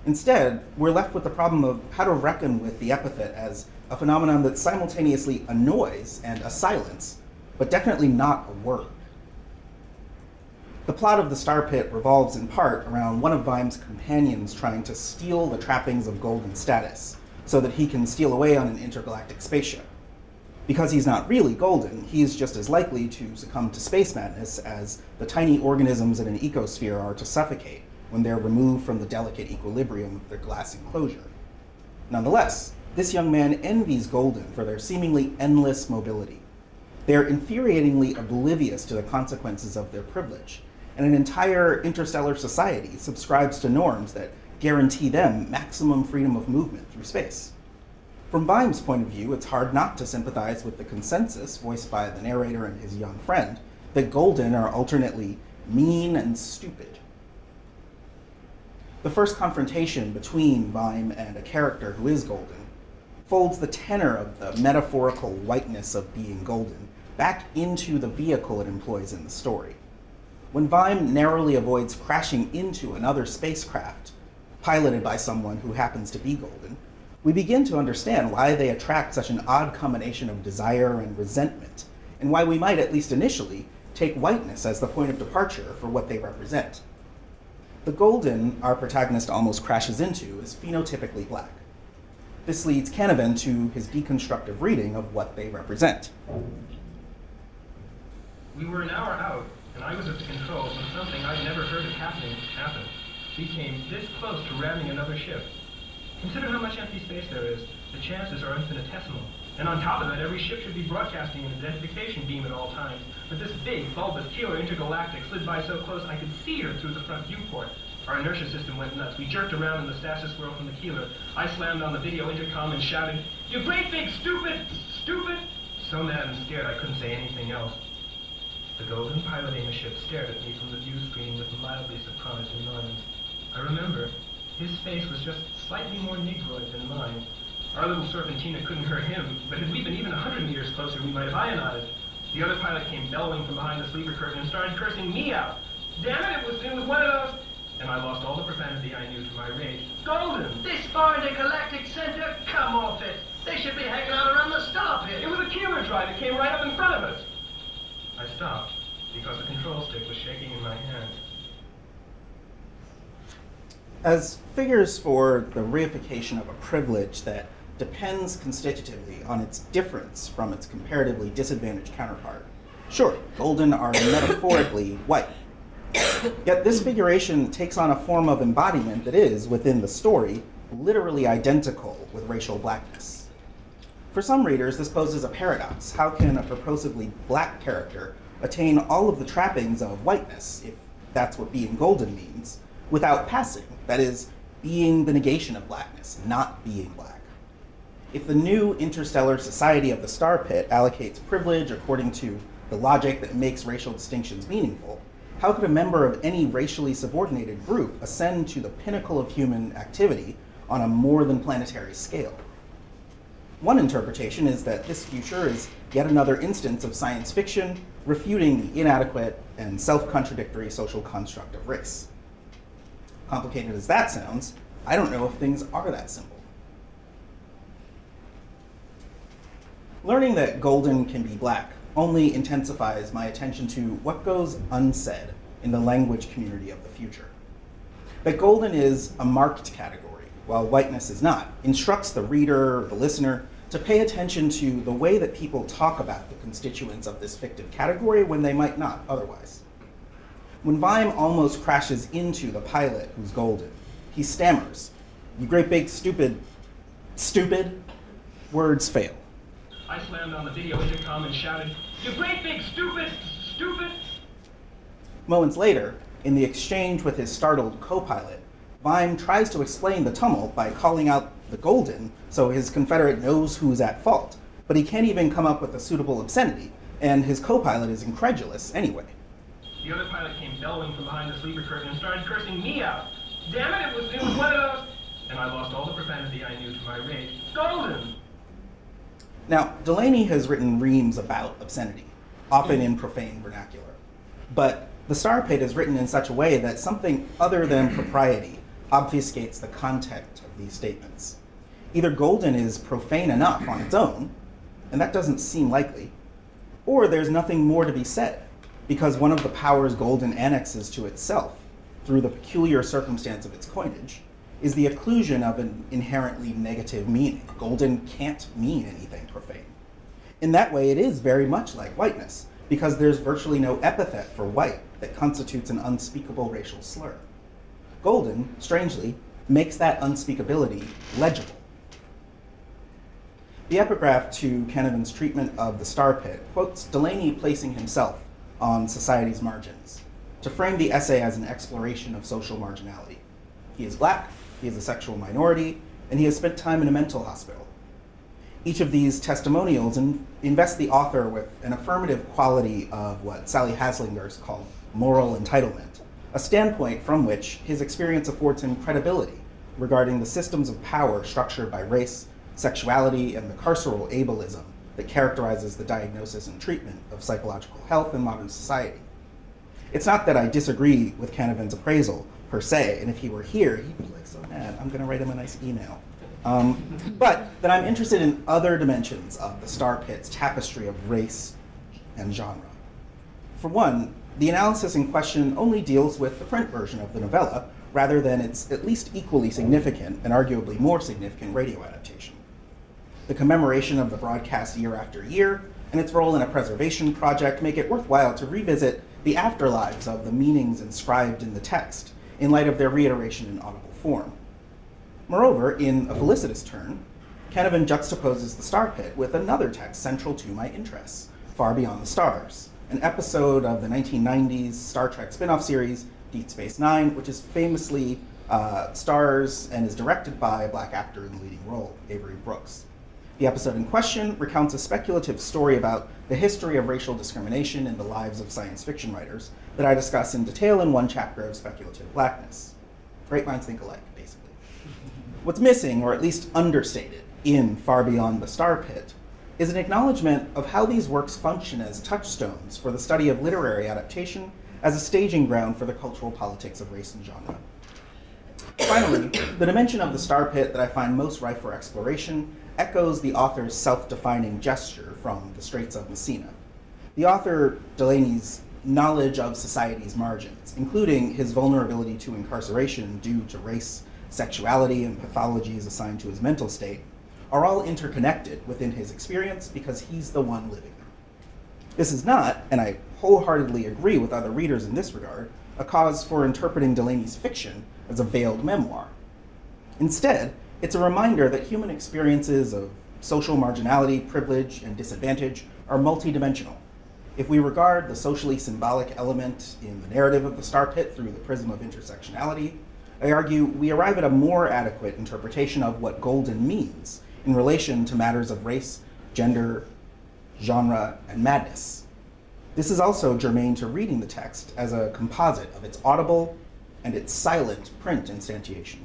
Instead, we're left with the problem of how to reckon with the epithet as a phenomenon that simultaneously annoys and a silence, but definitely not a word. The plot of The Star Pit revolves in part around one of Vymes' companions trying to steal the trappings of golden status so that he can steal away on an intergalactic spaceship. Because he's not really golden, he's just as likely to succumb to space madness as the tiny organisms in an ecosphere are to suffocate when they're removed from the delicate equilibrium of their glass enclosure. Nonetheless, this young man envies Golden for their seemingly endless mobility. They are infuriatingly oblivious to the consequences of their privilege, and an entire interstellar society subscribes to norms that guarantee them maximum freedom of movement through space. From Vyme's point of view, it's hard not to sympathize with the consensus voiced by the narrator and his young friend that Golden are alternately mean and stupid. The first confrontation between Vyme and a character who is Golden folds the tenor of the metaphorical whiteness of being Golden back into the vehicle it employs in the story. When Vyme narrowly avoids crashing into another spacecraft, piloted by someone who happens to be Golden, we begin to understand why they attract such an odd combination of desire and resentment, and why we might, at least initially, take whiteness as the point of departure for what they represent. The golden our protagonist almost crashes into is phenotypically black. This leads Canavan to his deconstructive reading of what they represent. We were an hour out, and I was at the controls when something I'd never heard of happening happened. We came this close to ramming another ship. Consider how much empty space there is. The chances are infinitesimal. And on top of that, every ship should be broadcasting an identification beam at all times. But this big, bulbous killer intergalactic slid by so close I could see her through the front viewport. Our inertia system went nuts. We jerked around in the stasis whirl from the keeler. I slammed on the video intercom and shouted, You great big stupid! Stupid! So mad and scared I couldn't say anything else. The golden piloting the ship stared at me from the view screen with mildly surprised annoyance. I remember, his face was just slightly more negroid than mine. Our little serpentina couldn't hurt him, but had we been even a hundred meters closer, we might have ionized. The other pilot came bellowing from behind the sleeper curtain and started cursing me out. Damn it, it was, it was one of those... And I lost all the profanity I knew to my rage. Golden! This far in the galactic center? Come off it. They should be hanging out around the star pit. It was a camera drive that came right up in front of us. I stopped because the control stick was shaking in my hand. As figures for the reification of a privilege that depends constitutively on its difference from its comparatively disadvantaged counterpart. Sure, golden are metaphorically white. Yet this figuration takes on a form of embodiment that is, within the story, literally identical with racial blackness. For some readers, this poses a paradox. How can a purposively black character attain all of the trappings of whiteness, if that's what being golden means, without passing? That is, being the negation of blackness, not being black. If the new interstellar society of the star pit allocates privilege according to the logic that makes racial distinctions meaningful, how could a member of any racially subordinated group ascend to the pinnacle of human activity on a more than planetary scale? One interpretation is that this future is yet another instance of science fiction refuting the inadequate and self contradictory social construct of race. Complicated as that sounds, I don't know if things are that simple. Learning that golden can be black only intensifies my attention to what goes unsaid in the language community of the future. That golden is a marked category, while whiteness is not, instructs the reader, the listener, to pay attention to the way that people talk about the constituents of this fictive category when they might not otherwise. When Vyme almost crashes into the pilot who's golden, he stammers, You great big stupid, stupid, words fail. I slammed on the video intercom and shouted, You great big stupid, stupid! Moments later, in the exchange with his startled co pilot, Vyme tries to explain the tumult by calling out the Golden so his Confederate knows who's at fault, but he can't even come up with a suitable obscenity, and his co pilot is incredulous anyway. The other pilot came bellowing from behind the sleeper curtain and started cursing me out. Damn it, it was, it was one of those. And I lost all the profanity I knew to my rage. Golden! Now, Delany has written reams about obscenity, often in profane vernacular. But the Star Pit is written in such a way that something other than propriety obfuscates the content of these statements. Either Golden is profane enough on its own, and that doesn't seem likely, or there's nothing more to be said, because one of the powers Golden annexes to itself, through the peculiar circumstance of its coinage, is the occlusion of an inherently negative meaning. Golden can't mean anything profane. In that way, it is very much like whiteness, because there's virtually no epithet for white that constitutes an unspeakable racial slur. Golden, strangely, makes that unspeakability legible. The epigraph to Canavan's treatment of the Star Pit quotes Delany placing himself on society's margins to frame the essay as an exploration of social marginality. He is black, he is a sexual minority, and he has spent time in a mental hospital. Each of these testimonials in, invest the author with an affirmative quality of what Sally Haslanger's called moral entitlement, a standpoint from which his experience affords him credibility regarding the systems of power structured by race, sexuality, and the carceral ableism that characterizes the diagnosis and treatment of psychological health in modern society. It's not that I disagree with Canavan's appraisal per se, and if he were here, he'd be like so mad. I'm going to write him a nice email. Um, but that I'm interested in other dimensions of the Star Pit's tapestry of race and genre. For one, the analysis in question only deals with the print version of the novella, rather than its at least equally significant and arguably more significant radio adaptation. The commemoration of the broadcast year after year and its role in a preservation project make it worthwhile to revisit the afterlives of the meanings inscribed in the text in light of their reiteration in audible form. Moreover, in A Felicitous Turn, Canavan juxtaposes the Star Pit with another text central to my interests, Far Beyond the Stars, an episode of the 1990s Star Trek spin off series Deep Space Nine, which is famously uh, stars and is directed by a black actor in the leading role, Avery Brooks. The episode in question recounts a speculative story about the history of racial discrimination in the lives of science fiction writers that I discuss in detail in one chapter of Speculative Blackness. Great minds think alike, basically. What's missing, or at least understated, in Far Beyond the Star Pit is an acknowledgement of how these works function as touchstones for the study of literary adaptation as a staging ground for the cultural politics of race and genre. Finally, the dimension of the Star Pit that I find most ripe for exploration echoes the author's self defining gesture from The Straits of Messina. The author, Delany's knowledge of society's margins, including his vulnerability to incarceration due to race, sexuality, and pathologies assigned to his mental state, are all interconnected within his experience because he's the one living them. This is not, and I wholeheartedly agree with other readers in this regard, a cause for interpreting Delany's fiction as a veiled memoir. Instead, it's a reminder that human experiences of social marginality, privilege, and disadvantage are multidimensional. If we regard the socially symbolic element in the narrative of the Star Pit through the prism of intersectionality, I argue we arrive at a more adequate interpretation of what golden means in relation to matters of race, gender, genre, and madness. This is also germane to reading the text as a composite of its audible and its silent print instantiation.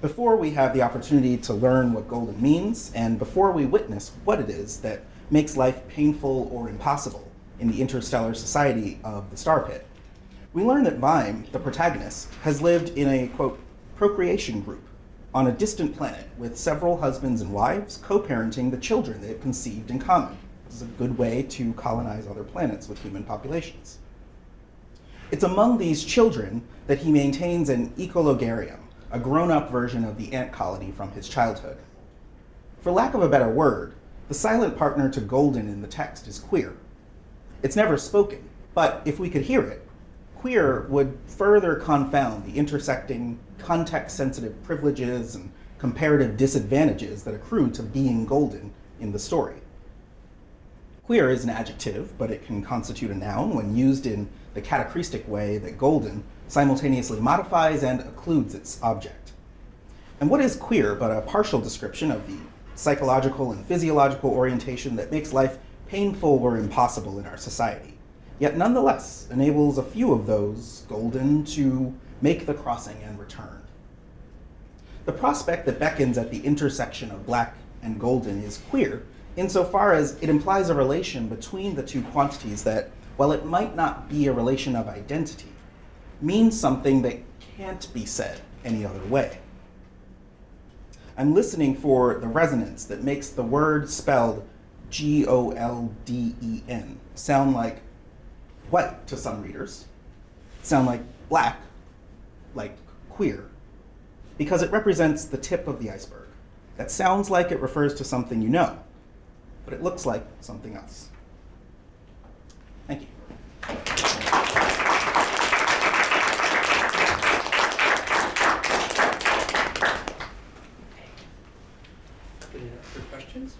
Before we have the opportunity to learn what golden means, and before we witness what it is that makes life painful or impossible in the interstellar society of the Star Pit, we learn that Vyme, the protagonist, has lived in a, quote, procreation group on a distant planet with several husbands and wives co parenting the children they have conceived in common. This is a good way to colonize other planets with human populations. It's among these children that he maintains an ecologarium, a grown up version of the ant colony from his childhood. For lack of a better word, the silent partner to Golden in the text is queer. It's never spoken, but if we could hear it, queer would further confound the intersecting, context sensitive privileges and comparative disadvantages that accrue to being golden in the story. Queer is an adjective, but it can constitute a noun when used in the catachrestic way that golden simultaneously modifies and occludes its object. And what is queer but a partial description of the psychological and physiological orientation that makes life painful or impossible in our society? yet nonetheless enables a few of those golden to make the crossing and return. The prospect that beckons at the intersection of black and golden is queer insofar as it implies a relation between the two quantities that, while it might not be a relation of identity, means something that can't be said any other way. I'm listening for the resonance that makes the word spelled G O L D E N sound like white to some readers, sound like black, like queer, because it represents the tip of the iceberg. That sounds like it refers to something you know, but it looks like something else. Thank you. Questions?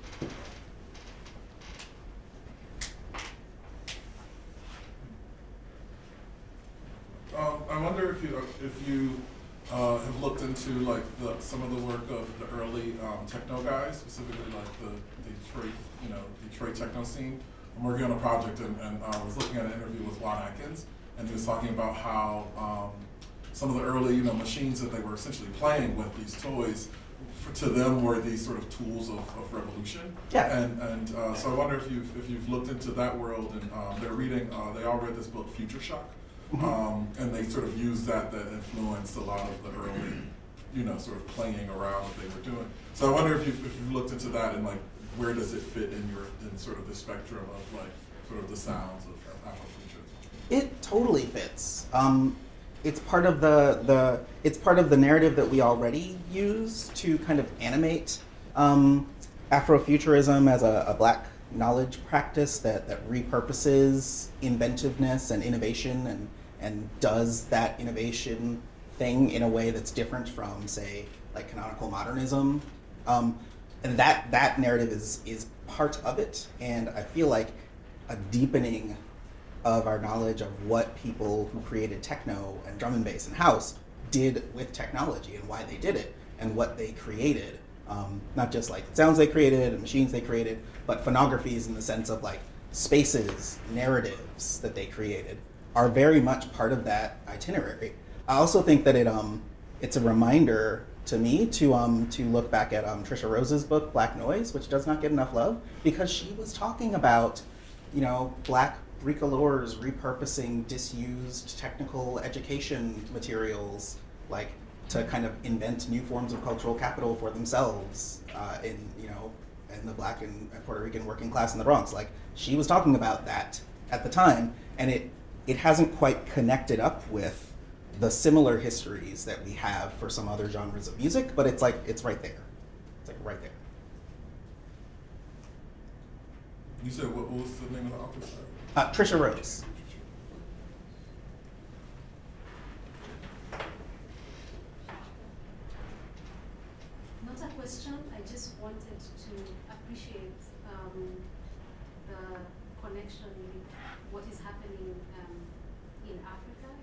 Um, I wonder if you if you uh, have looked into like the, some of the work of the early um, techno guys, specifically like the Detroit, you know, Detroit techno scene. I'm working on a project and, and uh, I was looking at an interview with Juan Atkins, and he was talking about how um, some of the early, you know, machines that they were essentially playing with these toys, for, to them were these sort of tools of, of revolution. Yeah. And and uh, so I wonder if you've if you've looked into that world and um, they're reading. Uh, they all read this book, Future Shock. Um, and they sort of used that that influenced a lot of the early, you know, sort of playing around that they were doing. So I wonder if you've, if you've looked into that and like where does it fit in your in sort of the spectrum of like sort of the sounds of Afrofuturism? It totally fits. Um, it's part of the the it's part of the narrative that we already use to kind of animate um, Afrofuturism as a, a black knowledge practice that, that repurposes inventiveness and innovation and and does that innovation thing in a way that's different from say like canonical modernism. Um, and that that narrative is is part of it. And i feel like a deepening of our knowledge of what people who created techno and drum and bass and house did with technology and why they did it and what they created. Um, not just like sounds they created and machines they created but phonographies in the sense of like spaces narratives that they created are very much part of that itinerary i also think that it um it's a reminder to me to um to look back at um tricia rose's book black noise which does not get enough love because she was talking about you know black bricoleurs repurposing disused technical education materials like to kind of invent new forms of cultural capital for themselves uh, in you know in the black and Puerto Rican working class in the Bronx. Like she was talking about that at the time, and it it hasn't quite connected up with the similar histories that we have for some other genres of music, but it's like it's right there. It's like right there. You said what, what was the name of the author? Uh, Tricia Rose. Not a question, I just wanted to appreciate um, the connection with what is happening um, in Africa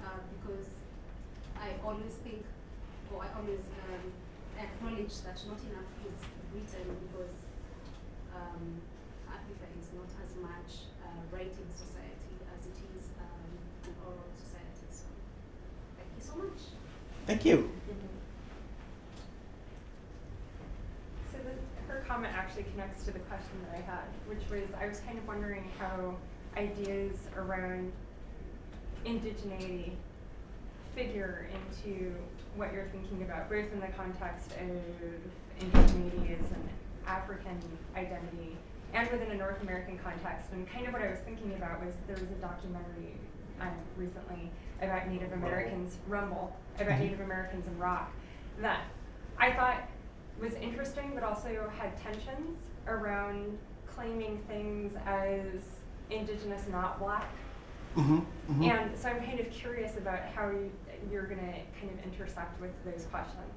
uh, because I always think, or I always um, acknowledge that not enough is written because um, Africa is not as much a writing society as it is um, an oral society. So, thank you so much. Thank you. So the, her comment actually connects to the question that I had, which was I was kind of wondering how ideas around indigeneity figure into what you're thinking about, both in the context of indigeneity as an African identity and within a North American context. And kind of what I was thinking about was there was a documentary um, recently about Native Americans, Rumble, about Mhm. Native Americans and rock, that I thought was interesting, but also had tensions around claiming things as indigenous, not black. Mm-hmm, And so I'm kind of curious about how you, you're going to kind of intersect with those questions.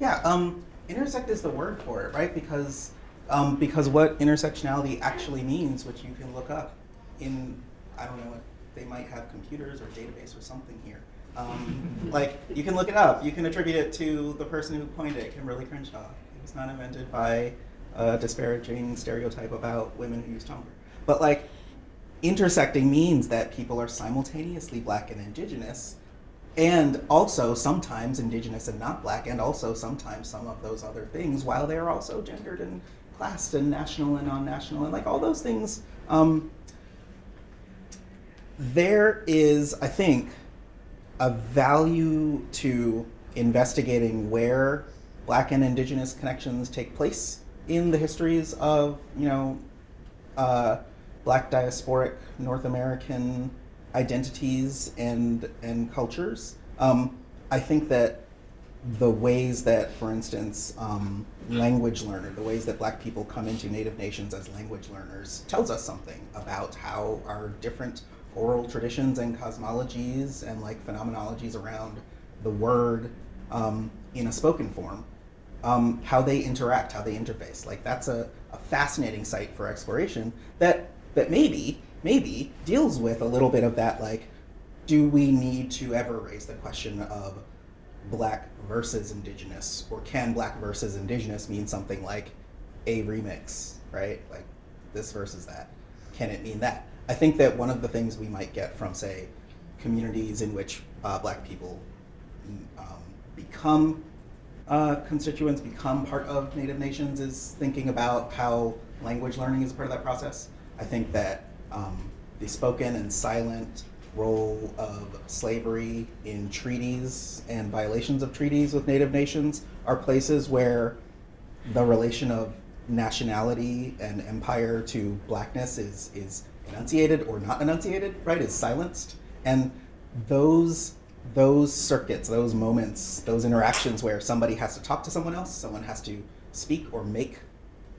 Yeah, um, intersect is the word for it, right? Because um, because what intersectionality actually means, which you can look up in, I don't know, they might have computers or database or something here. Um, like you can look it up. You can attribute it to the person who coined it, Kimberlé Crenshaw. It was not invented by a disparaging stereotype about women who use Tumblr. But like, intersecting means that people are simultaneously black and indigenous, and also sometimes indigenous and not black, and also sometimes some of those other things, while they are also gendered and classed and national and non-national and like all those things. Um, there is, I think, a value to investigating where black and indigenous connections take place in the histories of, you know, uh, black diasporic North American identities and and cultures. Um, I think that the ways that, for instance, um, language learner, the ways that black people come into native nations as language learners tells us something about how our different oral traditions and cosmologies and like phenomenologies around the word um, in a spoken form um, how they interact, how they interface. Like that's a, a fascinating site for exploration that that maybe maybe deals with a little bit of that like do we need to ever raise the question of black versus indigenous or can black versus indigenous mean something like a remix right? Like this versus that. Can it mean that? I think that one of the things we might get from say communities in which uh, black people um, become uh, constituents become part of native nations is thinking about how language learning is part of that process. I think that um, the spoken and silent role of slavery in treaties and violations of treaties with Native nations are places where the relation of nationality and empire to blackness is is enunciated or not enunciated, right? Is silenced, and those those circuits, those moments, those interactions where somebody has to talk to someone else, someone has to speak or make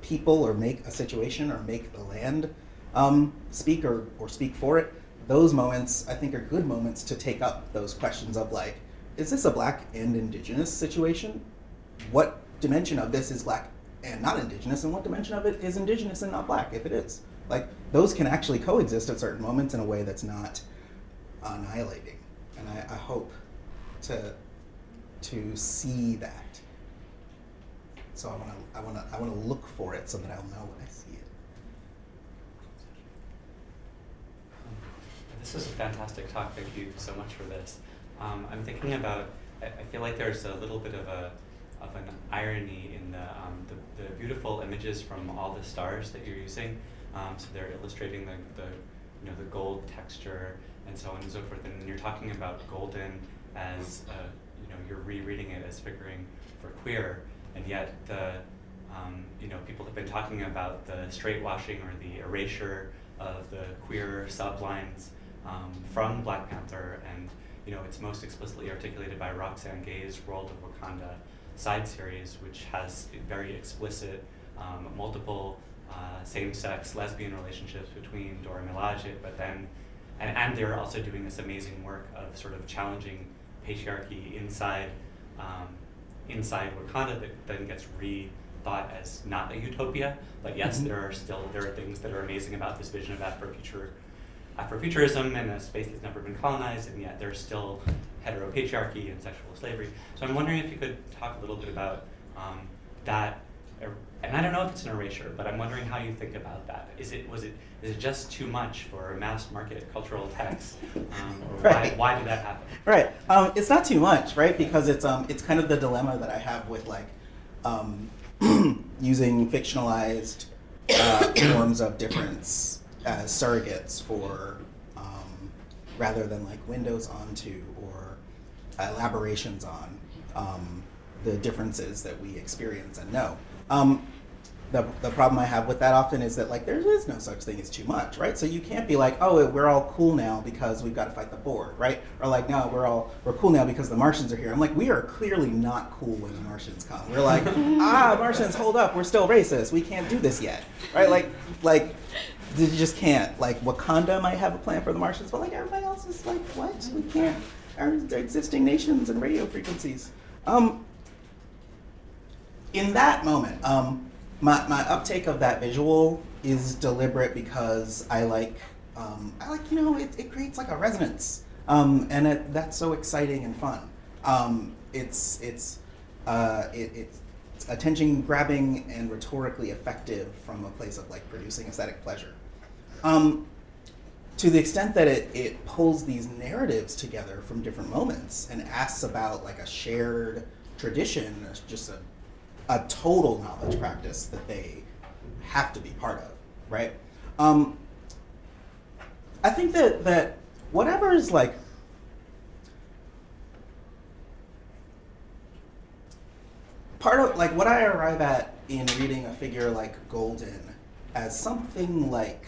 people or make a situation or make the land um, speak or, or speak for it those moments I think are good moments to take up those questions of like, is this a black and indigenous situation? What dimension of this is black and not indigenous, and what dimension of it is indigenous and not black, if it is? Like, those can actually coexist at certain moments in a way that's not annihilating. And I, I hope to to see that. So I wanna I wanna I wanna look for it so that I'll know when I see it. This is a fantastic talk. Thank you so much for this. Um, I'm thinking about. I, I feel like there's a little bit of a of an irony in the, um, the, the beautiful images from all the stars that you're using. Um, so they're illustrating the, the you know the gold texture and so on and so forth. And you're talking about golden as uh, you know you're rereading it as figuring for queer, and yet the um, you know people have been talking about the straight washing or the erasure of the queer sublines um, from Black Panther, and you know it's most explicitly articulated by Roxane Gay's World of Wakanda side series, which has very explicit um, multiple uh, same-sex lesbian relationships between Dora Milaje, but then and, and they're also doing this amazing work of sort of challenging patriarchy inside um, inside Wakanda that then gets rethought as not a utopia. But yes, Mhm. there are still there are things that are amazing about this vision of Afrofuture Afrofuturism in a space that's never been colonized, and yet there's still heteropatriarchy and sexual slavery. So I'm wondering if you could talk a little bit about um, that, er- and I don't know if it's an erasure, but I'm wondering how you think about that. Is it was it is it just too much for a mass market cultural text, um, or Right. why, why did that happen? Right. Um, it's not too much, right? Because it's um, it's kind of the dilemma that I have with like um, using fictionalized uh, forms of difference as surrogates for um, rather than like windows onto or elaborations on um, the differences that we experience and know. Um, the, the problem I have with that often is that like there is no such thing as too much, right? So you can't be like, oh, we're all cool now because we've got to fight the Borg, right? Or like, no, we're all we're cool now because the Martians are here. I'm like, we are clearly not cool when the Martians come. We're like, ah, Martians, hold up, we're still racist. We can't do this yet, right? Like, like you just can't. Like Wakanda might have a plan for the Martians, but like everybody else is like, what? We can't. Our existing nations and radio frequencies. Um, in that moment, um, my, my uptake of that visual is deliberate because I like um, I like you know it, it creates like a resonance um, and it, that's so exciting and fun. Um, it's it's uh, it, it's attention grabbing and rhetorically effective from a place of like producing aesthetic pleasure. Um, to the extent that it, it pulls these narratives together from different moments and asks about like a shared tradition, just a a total knowledge practice that they have to be part of, right? Um, I think that that whatever is like part of like what I arrive at in reading a figure like Golden as something like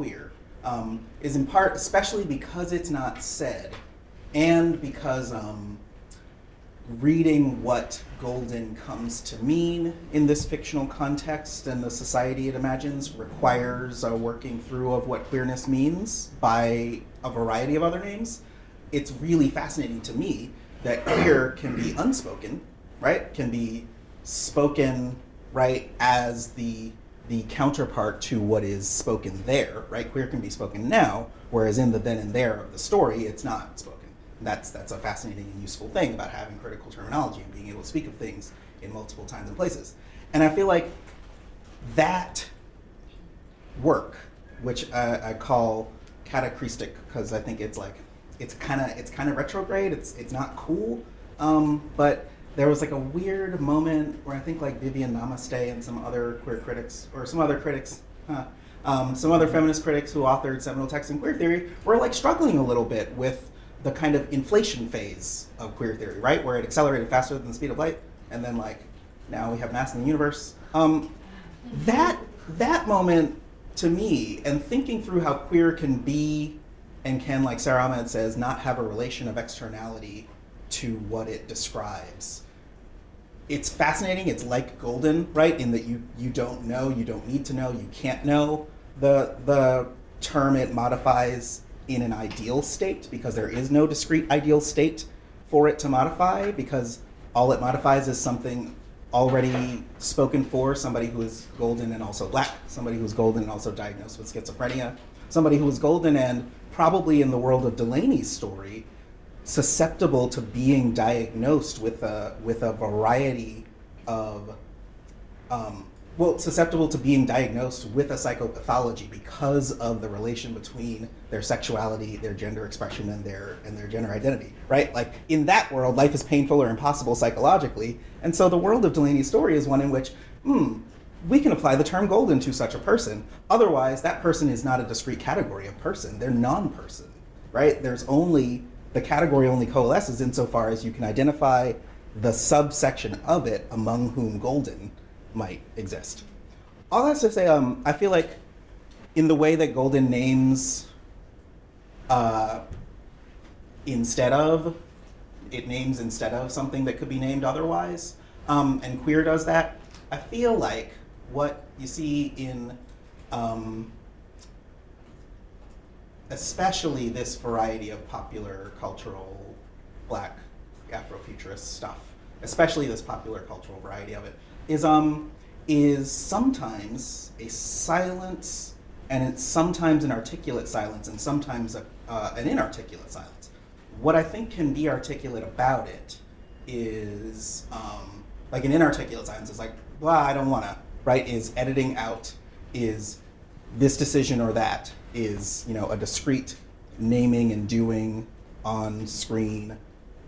queer um, is in part, especially because it's not said, and because um, reading what Golden comes to mean in this fictional context and the society it imagines requires a working through of what queerness means by a variety of other names. It's really fascinating to me that queer can be unspoken, right? Can be spoken right as the the counterpart to what is spoken there, right? Queer can be spoken now, whereas in the then and there of the story, it's not spoken. That's that's a fascinating and useful thing about having critical terminology and being able to speak of things in multiple times and places. And I feel like that work, which I, I call catachrestic, because I think it's like it's kind of it's kind of retrograde. It's it's not cool, um, but there was like a weird moment where I think like Viviane Namaste and some other queer critics or some other critics, huh, um, some other feminist critics who authored seminal texts in queer theory were like struggling a little bit with the kind of inflation phase of queer theory, right, where it accelerated faster than the speed of light, and then like now we have mass in the universe. Um, that that moment to me, and thinking through how queer can be and can, like Sara Ahmed says, not have a relation of externality to what it describes. It's fascinating. It's like golden, right? In that you you don't know, you don't need to know, you can't know. The the term it modifies in an ideal state because there is no discrete ideal state for it to modify because all it modifies is something already spoken for somebody who is golden and also black, somebody who's golden and also diagnosed with schizophrenia, somebody who is golden and probably in the world of Delany's story susceptible to being diagnosed with a with a variety of um, well susceptible to being diagnosed with a psychopathology because of the relation between their sexuality their gender expression and their and their gender identity right? Like in that world life is painful or impossible psychologically and so the world of Delany's story is one in which hmm we can apply the term golden to such a person. Otherwise that person is not a discrete category of person. They're non-person right? There's only the category only coalesces insofar as you can identify the subsection of it among whom golden might exist. All that's to say, um, I feel like in the way that golden names uh, instead of, it names instead of something that could be named otherwise, um, and queer does that, I feel like what you see in um, especially this variety of popular cultural black Afrofuturist stuff, especially this popular cultural variety of it, is um is sometimes a silence and it's sometimes an articulate silence and sometimes a, uh, an inarticulate silence. What I think can be articulate about it is um, like an inarticulate silence is like, blah, I don't wanna, right? Is editing out, is this decision or that, is you know a discrete naming and doing on screen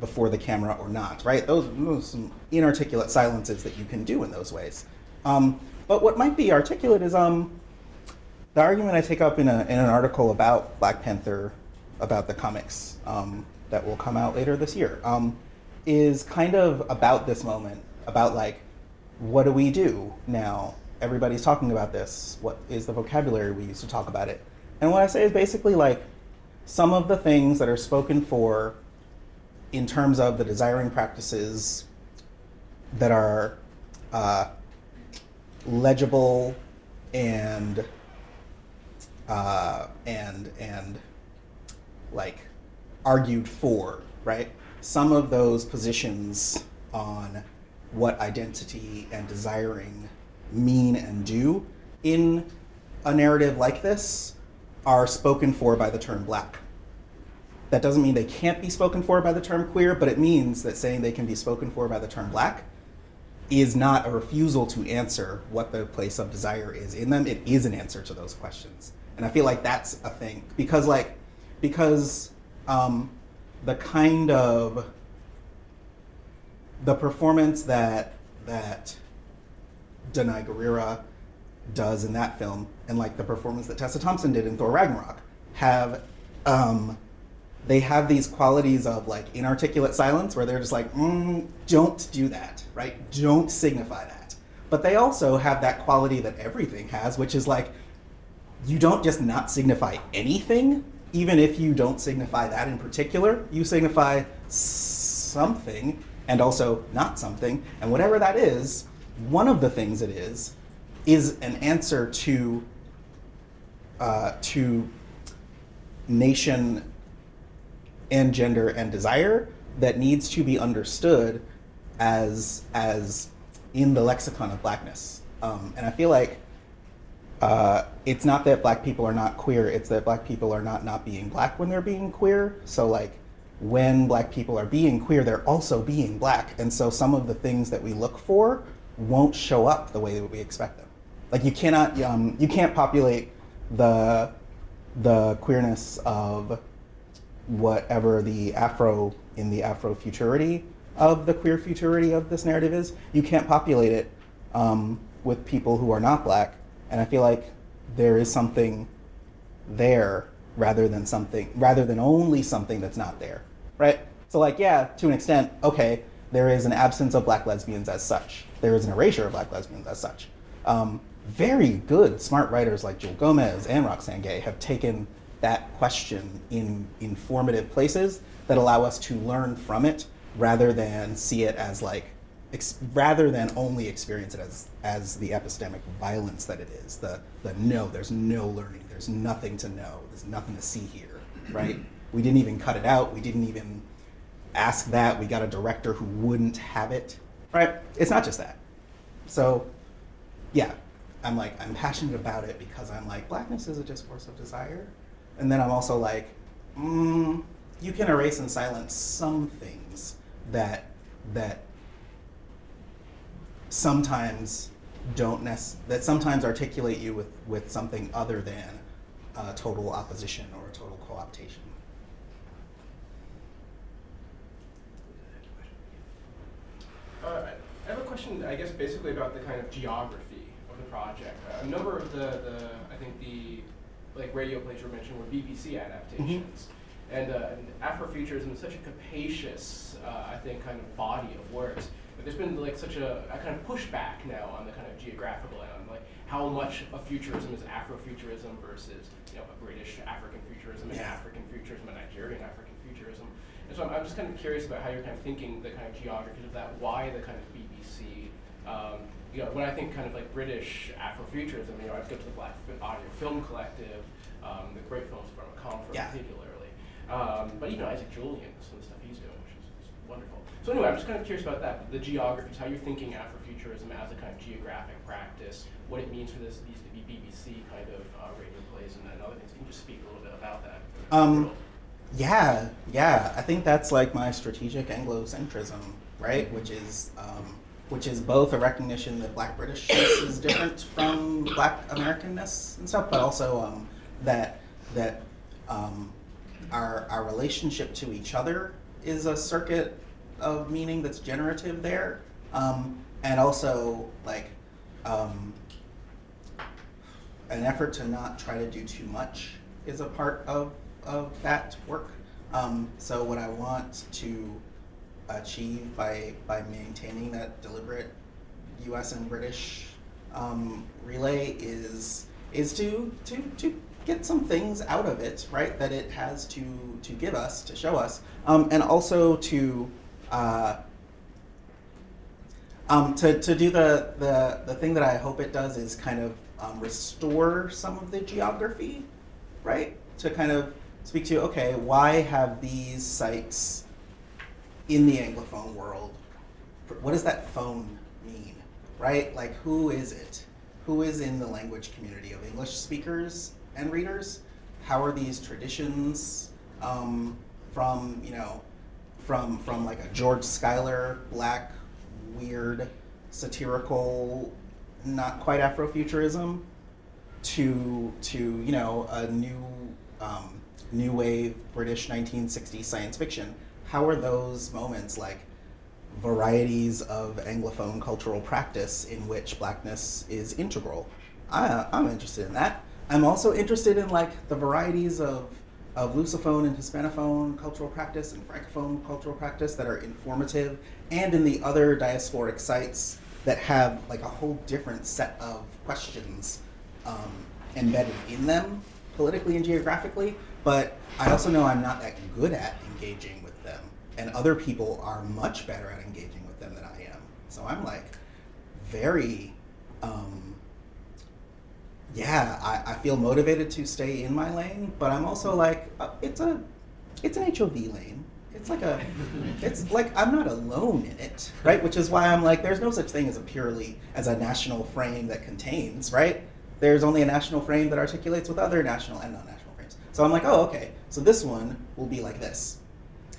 before the camera or not, right? Those, those some inarticulate silences that you can do in those ways. Um, but what might be articulate is um, the argument I take up in, a, in an article about Black Panther, about the comics um, that will come out later this year, um, is kind of about this moment, about like, what do we do now? Everybody's talking about this. What is the vocabulary we use to talk about it? And what I say is basically like some of the things that are spoken for in terms of the desiring practices that are uh, legible and uh, and and like argued for, right? Some of those positions on what identity and desiring mean and do in a narrative like this are spoken for by the term black. That doesn't mean they can't be spoken for by the term queer, but it means that saying they can be spoken for by the term black is not a refusal to answer what the place of desire is in them. It is an answer to those questions. And I feel like that's a thing because, like, because um, the kind of the performance that that Danai Gurira does in that film, and like the performance that Tessa Thompson did in Thor Ragnarok, have um, they have these qualities of like inarticulate silence where they're just like, mm, don't do that, right? Don't signify that. But they also have that quality that everything has, which is like, you don't just not signify anything, even if you don't signify that in particular. You signify something and also not something. And whatever that is, one of the things it is, is an answer to uh, to nation and gender and desire that needs to be understood as as in the lexicon of blackness. Um, and I feel like uh, it's not that black people are not queer, it's that black people are not not being black when they're being queer. So, like, when black people are being queer, they're also being black. And so, some of the things that we look for won't show up the way that we expect them. Like, you cannot, um, you can't populate the the queerness of whatever the Afro in the Afro futurity of the queer futurity of this narrative is. You can't populate it um, with people who are not black, and I feel like there is something there rather than something rather than only something that's not there, right? So like yeah, to an extent, okay, there is an absence of black lesbians as such. There is an erasure of black lesbians as such. Um, very good, smart writers like Jewelle Gomez and Roxane Gay have taken that question in informative places that allow us to learn from it rather than see it as like ex- rather than only experience it as as the epistemic violence that it is the the no there's no learning there's nothing to know there's nothing to see here right? We didn't even cut it out we didn't even ask that we got a director who wouldn't have it. Right? It's not just that. So yeah i'm like i'm passionate about it because i'm like blackness is a discourse of desire and then i'm also like mm, you can erase and silence some things that that sometimes don't nec- that sometimes articulate you with, with something other than total opposition or total co-optation. Uh, I have a question, I guess, basically about the kind of geography project. A number of the, the, I think the, like radio plays you were mentioning were BBC adaptations. And, uh, and Afrofuturism is such a capacious, uh, I think, kind of body of works. But there's been like such a, a kind of pushback now on the kind of geographical end, like how much of futurism is Afrofuturism versus you know a British African futurism, an Yeah. African futurism, a Nigerian African futurism. And so I'm, I'm just kind of curious about how you're kind of thinking the kind of geography of that. Why the kind of BBC? Um, you know, when I think kind of like British Afrofuturism, you know, I go to the Black Audio Film Collective, um, the great films from Akomfrah Yeah. particularly. Um, but even Isaac Julien, some of the stuff he's doing, which is, is wonderful. So anyway, I'm just kind of curious about that, the geographies, how you're thinking Afrofuturism as a kind of geographic practice, what it means for this these to be BBC kind of uh, radio plays and, and other things. Can you just speak a little bit about that? Um, yeah, yeah. I think that's like my strategic Anglocentrism, right? Which is um, which is both a recognition that Black Britishness is different from Black Americanness and stuff, but also um, that that um, our our relationship to each other is a circuit of meaning that's generative there, um, and also like um, an effort to not try to do too much is a part of of that work. Um, so what I want to achieve by by maintaining that deliberate U.S. and British um, relay is is to to to get some things out of it, right? That it has to to give us to show us, um, and also to. Uh, um, to, to do the, the, the thing that I hope it does is kind of um, restore some of the geography, right? To kind of speak to, okay, why have these sites in the Anglophone world? What does that phone mean, right? Like, who is it? Who is in the language community of English speakers and readers? How are these traditions um, from, you know, from from like a George Schuyler black weird satirical not quite Afrofuturism to to you know a new um, new wave British 1960s science fiction. How are those moments like varieties of Anglophone cultural practice in which blackness is integral? I, I'm interested in that. I'm also interested in like the varieties of of Lusophone and Hispanophone cultural practice and Francophone cultural practice that are informative, and in the other diasporic sites that have like a whole different set of questions um, embedded in them politically and geographically. But I also know I'm not that good at engaging and other people are much better at engaging with them than I am. So I'm like very. Um, yeah, I, I feel motivated to stay in my lane, but I'm also like, uh, it's a, it's an HOV lane, it's like a it's like I'm not alone in it, right? Which is why I'm like, there's no such thing as a purely as a national frame that contains, right? There's only a national frame that articulates with other national and non-national frames. So I'm like, oh, okay. So this one will be like this.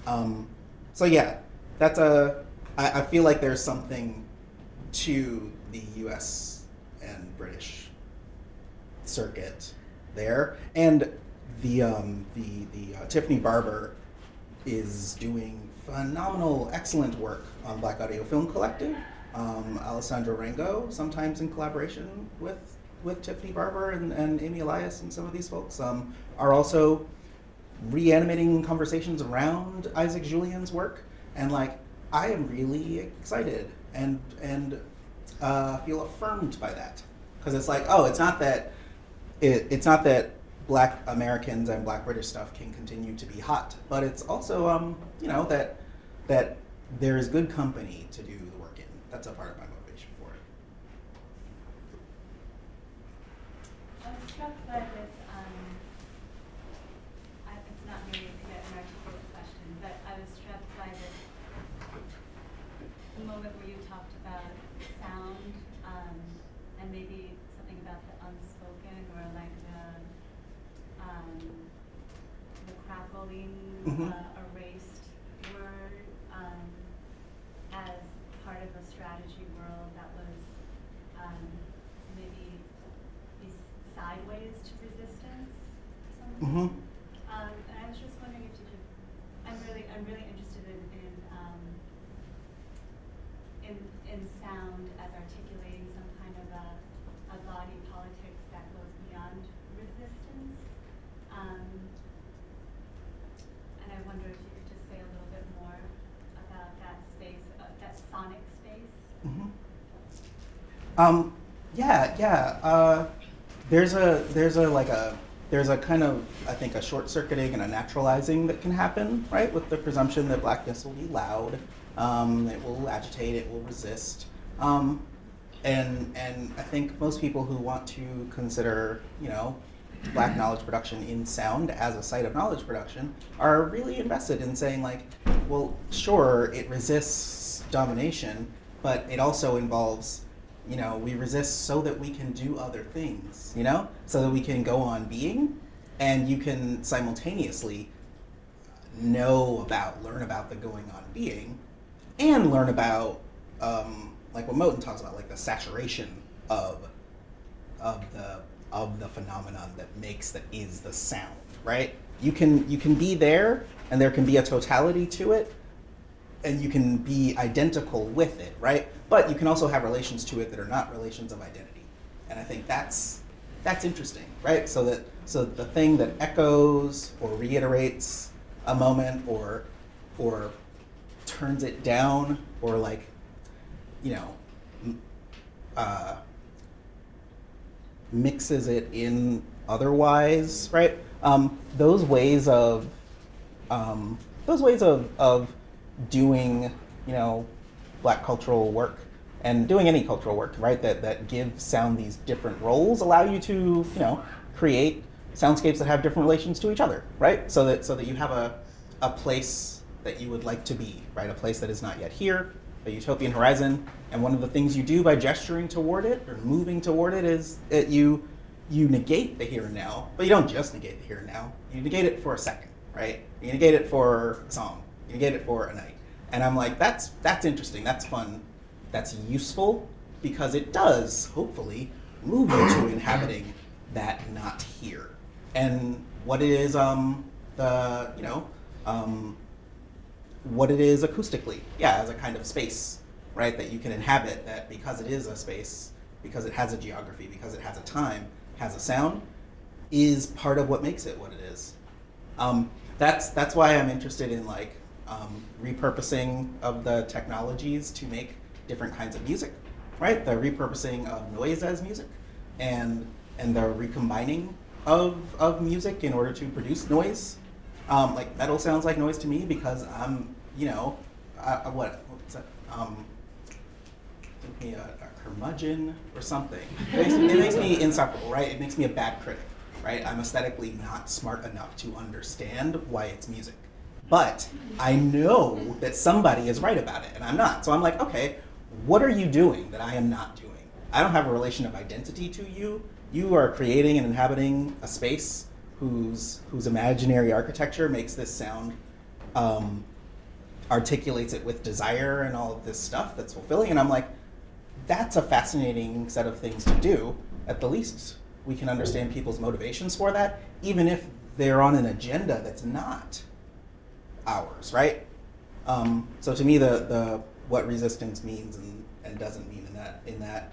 Um, so yeah, that's a. I, I feel like there's something to the U.S. and British circuit there, and the um, the the uh, Tiffany Barber is doing phenomenal, excellent work on Black Audio Film Collective. Um, Alessandra Raengo, sometimes in collaboration with with Tiffany Barber and, and Amy Elias and some of these folks, um, are also reanimating conversations around Isaac Julien's work. And like, I am really excited and and uh, feel affirmed by that because it's like, oh, it's not that it, it's not that Black Americans and Black British stuff can continue to be hot, but it's also um, you know that that there is good company to do the work in. That's a part of my motivation for it. I'm struck by this. Um, I, it's not maybe a clear and articulate question, but I was struck by this moment where you talked about sound um, and maybe something about the unspoken or like the um, the crackling Mhm. uh, erased word um, as part of a strategy world that was um, maybe is sideways to resistance or something. Mhm. Um, and I was just wondering if you could, I'm really, I'm really interested in, in, um, in, in sound as articulating some kind of a, a body politics that goes beyond resistance. Um, and I wonder if you could just say a little bit more about that space, uh, that sonic space. Mhm. Um, yeah, yeah. Uh, there's a there's a like a there's a kind of I think a short circuiting and a naturalizing that can happen, right? With the presumption that blackness will be loud, um, it will agitate, it will resist, um, and and I think most people who want to consider you know black knowledge production in sound as a site of knowledge production are really invested in saying like, well, sure, it resists domination, but it also involves you know, we resist so that we can do other things, you know, so that we can go on being, and you can simultaneously know about, learn about the going on being, and learn about, um, like what Moten talks about, like the saturation of, of the of the phenomenon that makes that is the sound, right? You can you can be there, and there can be a totality to it, and you can be identical with it, right? But you can also have relations to it that are not relations of identity. And I think that's that's interesting, right? So that so the thing that echoes or reiterates a moment or or turns it down or like you know uh, mixes it in otherwise, right? Um, those ways of um, those ways of, of doing, you know, black cultural work and doing any cultural work, right, that, that give sound these different roles allow you to, you know, create soundscapes that have different relations to each other, right? So that so that you have a, a place that you would like to be, right? A place that is not yet here, a utopian horizon. And one of the things you do by gesturing toward it or moving toward it is that you you negate the here and now, but you don't just negate the here and now. You negate it for a second, right? You negate it for a song. You negate it for a night. And I'm like, that's that's interesting. That's fun. That's useful because it does hopefully move you to inhabiting that not here. And what it is, um, the you know, um, what it is acoustically, yeah, as a kind of space, right? That you can inhabit. That because it is a space, because it has a geography, because it has a time, has a sound, is part of what makes it what it is. Um, that's that's why I'm interested in like um, repurposing of the technologies to make different kinds of music, right? The repurposing of noise as music, and and the recombining of of music in order to produce noise. Um, like metal sounds like noise to me because I'm, you know, I, what what's that? Um, me a, a curmudgeon or something. It makes, it makes me insufferable, right? It makes me a bad critic, right? I'm aesthetically not smart enough to understand why it's music. But I know that somebody is right about it and I'm not. So I'm like, okay, what are you doing that I am not doing? I don't have a relation of identity to you. You are creating and inhabiting a space whose whose imaginary architecture makes this sound um, articulates it with desire and all of this stuff that's fulfilling. And I'm like, that's a fascinating set of things to do. At the least, we can understand people's motivations for that, even if they're on an agenda that's not ours, right? Um, so to me, the, the what resistance means and, and doesn't mean in that in that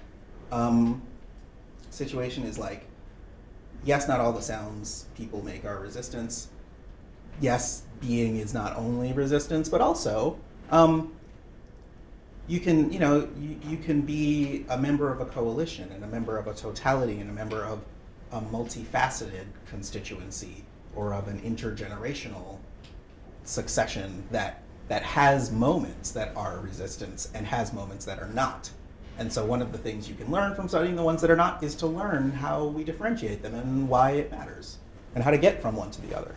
um, situation is like, yes, not all the sounds people make are resistance. Yes, being is not only resistance, but also um, you can, you know, you, you can be a member of a coalition and a member of a totality and a member of a multifaceted constituency or of an intergenerational succession that that has moments that are resistance and has moments that are not. And so one of the things you can learn from studying the ones that are not is to learn how we differentiate them and why it matters and how to get from one to the other.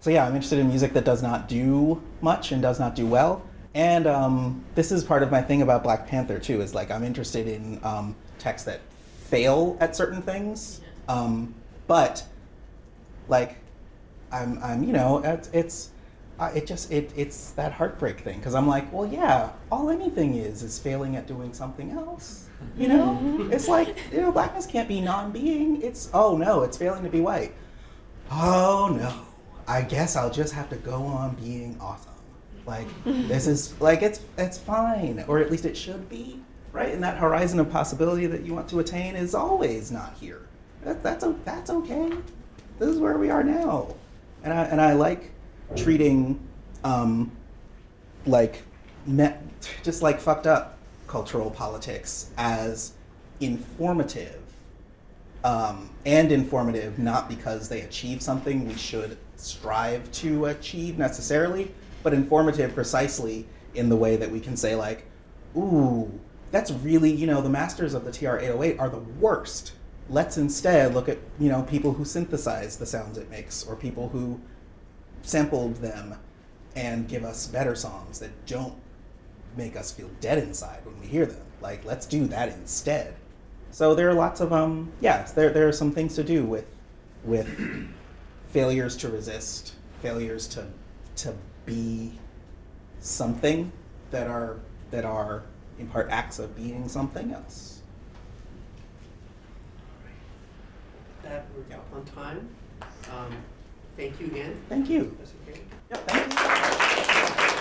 So yeah, I'm interested in music that does not do much and does not do well. And um, this is part of my thing about Black Panther too. Is like I'm interested in um, texts that fail at certain things, um, but like I'm, I'm, you know, it's, it's uh, it just it it's that heartbreak thing because I'm like, well, yeah, all anything is is failing at doing something else. You know, it's like you know, blackness can't be non-being. It's oh no, it's failing to be white. Oh no, I guess I'll just have to go on being awesome. Like this is like it's it's fine, or at least it should be, right? And that horizon of possibility that you want to attain is always not here. That, that's that's okay. This is where we are now, and I and I like treating um, like me- just like fucked up cultural politics as informative um, and informative not because they achieve something we should strive to achieve necessarily but informative precisely in the way that we can say like ooh that's really you know the masters of the tr-808 are the worst let's instead look at you know people who synthesize the sounds it makes or people who sampled them and give us better songs that don't make us feel dead inside when we hear them. Like, let's do that instead. So there are lots of um, yeah, there there are some things to do with with failures to resist, failures to to be something that are that are in part acts of being something else. that we're yeah. on time. Um, thank you again. Thank you. That's okay. Yeah, thank you.